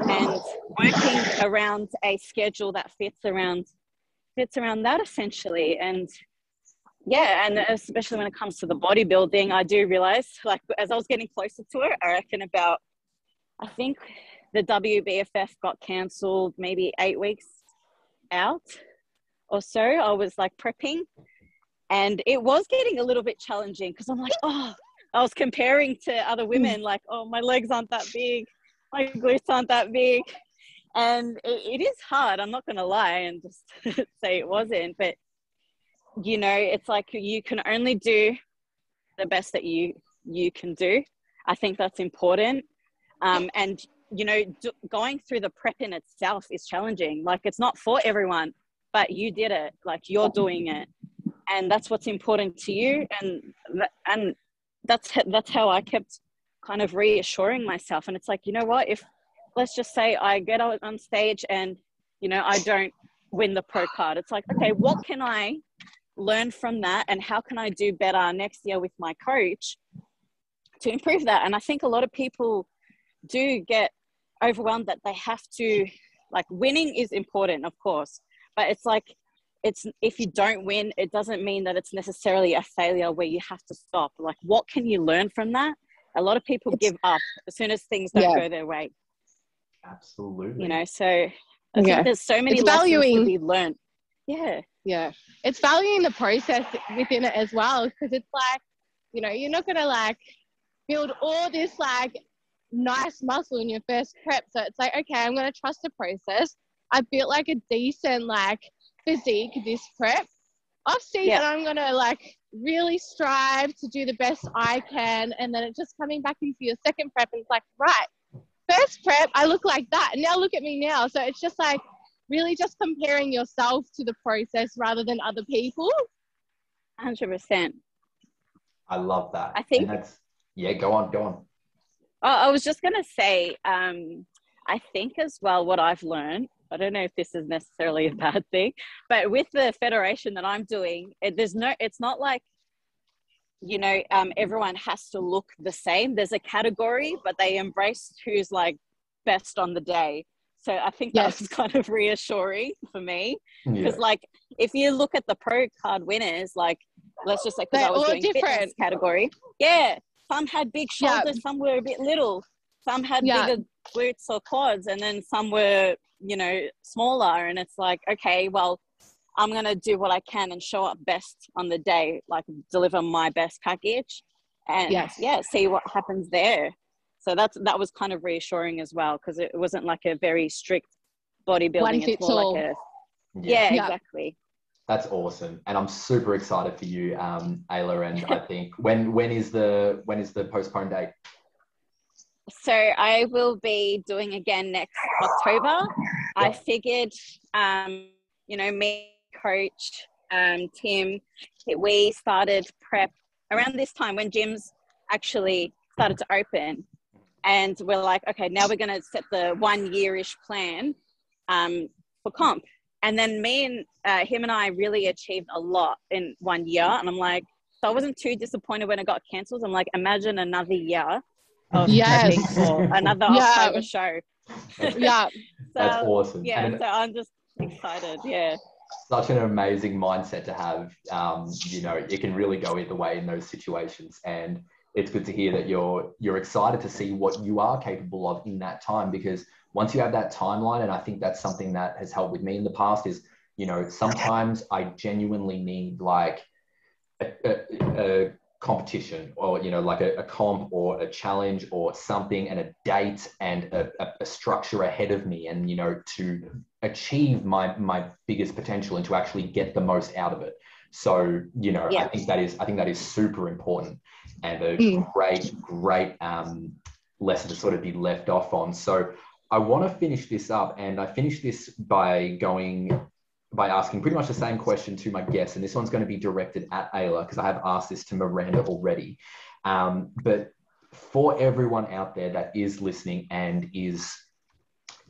And working around a schedule that fits around fits around that essentially. And yeah and especially when it comes to the bodybuilding i do realize like as i was getting closer to it i reckon about i think the wbff got cancelled maybe eight weeks out or so. I was like prepping and it was getting a little bit challenging because i'm like oh i was comparing to other women like oh my legs aren't that big my glutes aren't that big. And it, it is hard i'm not going to lie and just [laughs] say it wasn't but you know it's like you can only do the best that you you can do. I think that's important. Um, and you know do, going through the prep in itself is challenging. Like it's not for everyone but you did it. Like you're doing it. And that's what's important to you. And and that's that's how i kept kind of reassuring myself. And it's like you know what? If let's just say I get on stage and you know I don't win the pro card. It's like okay, what can I learn from that? And how can I do better next year with my coach to improve that? And I think a lot of people do get overwhelmed that they have to like winning is important, of course, but it's like it's if you don't win, it doesn't mean that it's necessarily a failure where you have to stop. Like, what can you learn from that? A lot of people it's, give up as soon as things don't yeah. go their way. Absolutely. You know, so I yeah. think there's so many it's lessons valuing, to be learned. Yeah. Yeah. It's valuing the process within it as well. Because it's like, you know, you're not gonna like build all this like nice muscle in your first prep. So it's like, okay, I'm gonna trust the process. I built like a decent like physique this prep. Off season, yeah. I'm gonna like really strive to do the best I can, and then it's just coming back into your second prep, and it's like, right, first prep, I look like that, and now look at me now. So it's just like really just comparing yourself to the process rather than other people. Hundred percent. I love that. I think. yeah, go on, go on. Oh, I was just gonna say, um, I think as well what I've learned I don't know if this is necessarily a bad thing, but with the federation that I'm doing, it, there's no, it's not like, you know, um, everyone has to look the same. There's a category, but they embrace who's like best on the day. So I think yes. that's kind of reassuring for me because, yeah. like, if you look at the pro card winners, like, let's just say because I was doing different. fitness category, yeah, some had big shoulders, yeah. some were a bit little, some had yeah. bigger glutes or quads, and then some were you know, smaller. And it's like, okay, well, I'm going to do what I can and show up best on the day, like deliver my best package. And yes. yeah, see what happens there. So that's that was kind of reassuring as well because it wasn't like a very strict bodybuilding. One fits all. Like a, yeah. yeah, exactly. That's awesome, and I'm super excited for you, um, Ayla. And I [laughs] think when when is the when is the postponed date? so I will be doing again next October. I figured, um, you know, me, coach, um, Tim, we started prep around this time when gyms actually started to open. And we're like, okay, now we're going to set the one year ish plan um, for comp. And then me and uh, him and I really achieved a lot in one year. And I'm like, so I wasn't too disappointed when it got cancelled. I'm like, imagine another year of yes. for another [laughs] yeah. October show. [laughs] yeah. [laughs] so, That's awesome. Yeah, and so I'm just excited. Yeah. Such an amazing mindset to have. Um, you know, it can really go either way in those situations. And it's good to hear that you're you're excited to see what you are capable of in that time because once you have that timeline, and I think that's something that has helped with me in the past, is you know, sometimes I genuinely need like a, a, a competition or you know like a, a, comp or a challenge or something and a date and a, a, structure ahead of me and you know to achieve my my biggest potential and to actually get the most out of it so you know yeah. i think that is i think that is super important and a mm. great great um, lesson to sort of be left off on so i want to finish this up and i finish this by going by asking pretty much the same question to my guests, and this one's going to be directed at Ayla because I have asked this to Miranda already. Um, but for everyone out there that is listening and is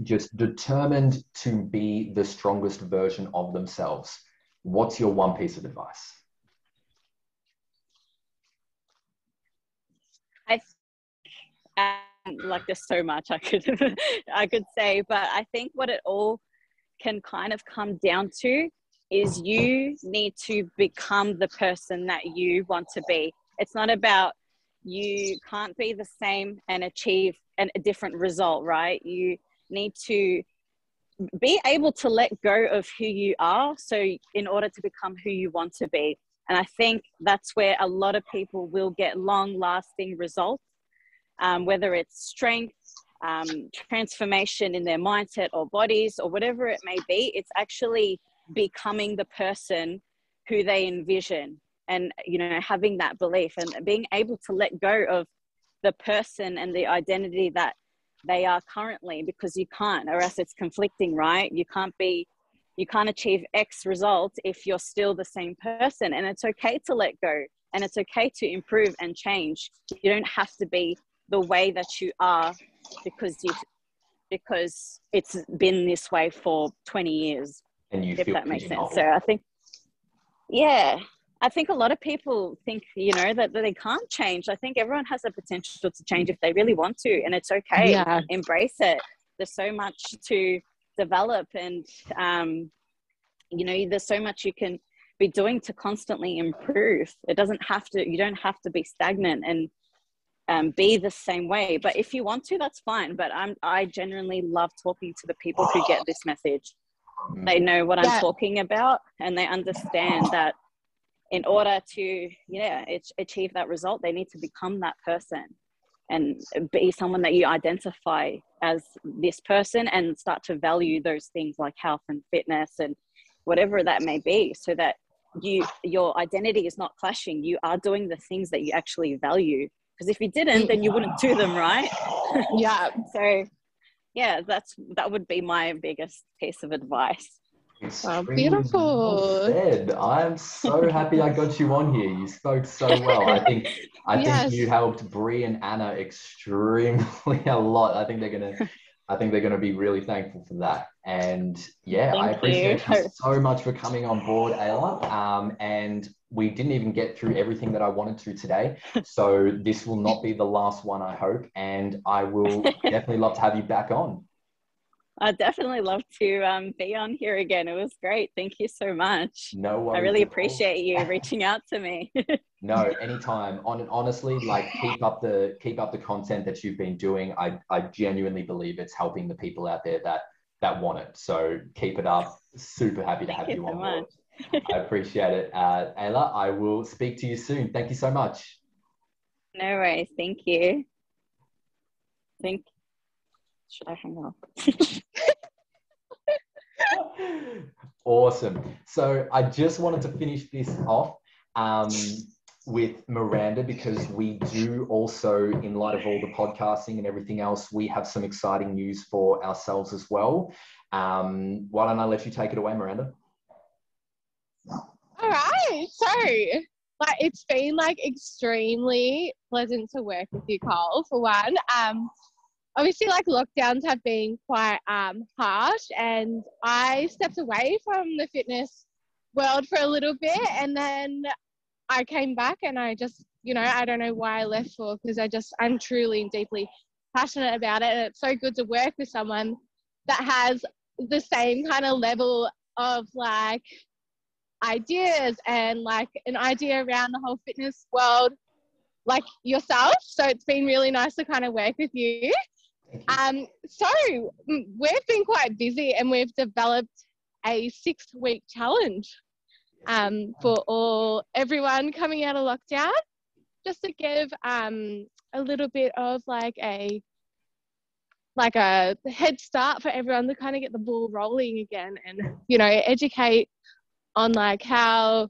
just determined to be the strongest version of themselves, what's your one piece of advice? I um, like there's so much I could [laughs] I could say, but I think what it all can kind of come down to is you need to become the person that you want to be. It's not about you can't be the same and achieve an, a different result, right? You need to be able to let go of who you are so in order to become who you want to be. And I think that's where a lot of people will get long lasting results, um, whether it's strength, um, transformation in their mindset or bodies or whatever it may be. It's actually becoming the person who they envision and you know having that belief and being able to let go of the person and the identity that they are currently because you can't or else it's conflicting right you can't be you can't achieve x results if you're still the same person and it's okay to let go and it's okay to improve and change you don't have to be the way that you are because you because it's been this way for 20 years and you if that makes sense so i think Yeah, I think a lot of people think, you know, that, that they can't change. I think everyone has the potential to change if they really want to, and it's okay. Yeah. Embrace it. There's so much to develop, and um, you know, there's so much you can be doing to constantly improve. It doesn't have to. You don't have to be stagnant and um, be the same way. But if you want to, that's fine. But I'm I genuinely love talking to the people who get this message. They know what Yeah. I'm talking about, and they understand that in order to yeah achieve that result they need to become that person and be someone that you identify as this person and start to value those things like health and fitness and whatever that may be so that you your identity is not clashing you are doing the things that you actually value because if you didn't then you wouldn't do them right [laughs] Yeah. so yeah that's that would be my biggest piece of advice Extremely beautiful. well said. I'm so happy I got you on here. You spoke so well. I think I Yes. think you helped Brie and Anna extremely [laughs] a lot. I think they're gonna I think they're gonna be really thankful for that. And yeah, I appreciate you. you. so much for coming on board, Ayla. Um, and we didn't even get through everything that I wanted to today. [laughs] So this will not be the last one, I hope. And I will [laughs] definitely love to have you back on. I'd definitely love to um, be on here again. It was great. Thank you so much. No worries. I really appreciate you [laughs] reaching out to me. No, anytime. On and honestly, like keep up the keep up the content that you've been doing. I I genuinely believe it's helping the people out there that that want it. So keep it up. Super happy to Thank have you you so on board. I appreciate it. Uh, Ayla, I will speak to you soon. Thank you so much. no worries. Thank you. Think. Should I hang up? [laughs] awesome. So I just wanted to finish this off um, with Miranda because we do also, in light of all the podcasting and everything else, we have some exciting news for ourselves as well. Um, why don't I let you take it away, Miranda? All right. So, like, it's been like extremely pleasant to work with you, Carl. For one, um, obviously, like lockdowns have been quite um harsh, and I stepped away from the fitness world for a little bit, and then I came back, and I just, you know, I don't know why I left for because I just, I'm truly and deeply passionate about it, and it's so good to work with someone that has the same kind of level of like ideas and like an idea around the whole fitness world like yourself. So it's been really nice to kind of work with you. Um so we've been quite busy and we've developed a six week challenge um for all everyone coming out of lockdown. Just to give um a little bit of like a like a head start for everyone to kind of get the ball rolling again and you know educate on like how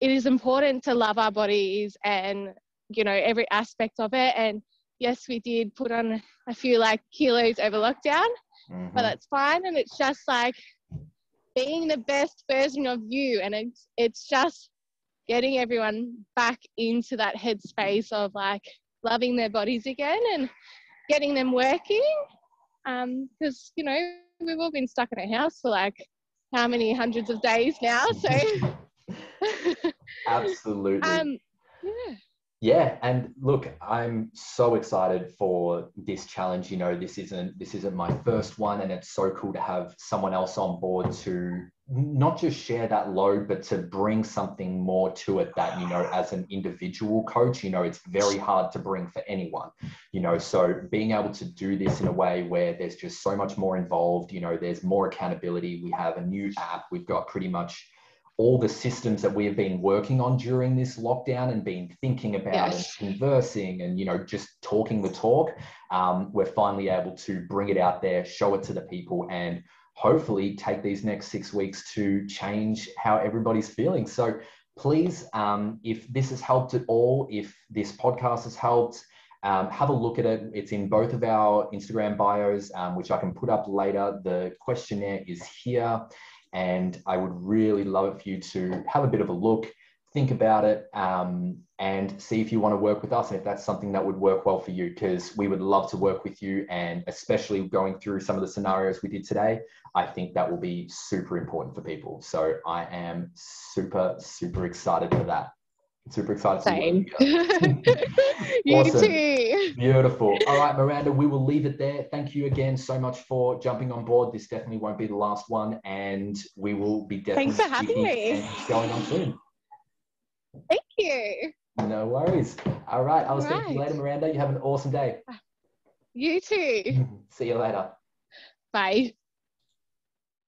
it is important to love our bodies and you know every aspect of it. And yes we did put on a few like kilos over lockdown Mhm. but that's fine. And it's just like being the best version of you. And it's it's just getting everyone back into that headspace of like loving their bodies again and getting them working. Um because you know we've all been stuck in a house for like how many hundreds of days now so [laughs] Absolutely. um yeah Yeah, and look, I'm so excited for this challenge. You know, this isn't this isn't my first one, and it's so cool to have someone else on board to not just share that load, but to bring something more to it. That you know, as an individual coach, you know, it's very hard to bring for anyone. You know, so being able to do this in a way where there's just so much more involved. You know, there's more accountability. We have a new app. We've got pretty much all the systems that we have been working on during this lockdown and been thinking about Yes. and conversing and you know just talking the talk um, we're finally able to bring it out there show it to the people and hopefully take these next six weeks to change how everybody's feeling so please um, if this has helped at all if this podcast has helped um, have a look at it. It's in both of our Instagram bios, um, which I can put up later. The questionnaire is here. And I would really love it for you to have a bit of a look, think about it um, and see if you want to work with us and if that's something that would work well for you because we would love to work with you and especially going through some of the scenarios we did today i think that will be super important for people. So i am super super excited for that super excited Same. [laughs] you Awesome. too. Beautiful. All right, Miranda, we will leave it there. Thank you again so much for jumping on board. This definitely won't be the last one, and we will be definitely Thanks for having me. going on soon. Thank you. No worries. All right, I'll All speak to you right. later, Miranda. You have an awesome day. You too. [laughs] See you later. Bye.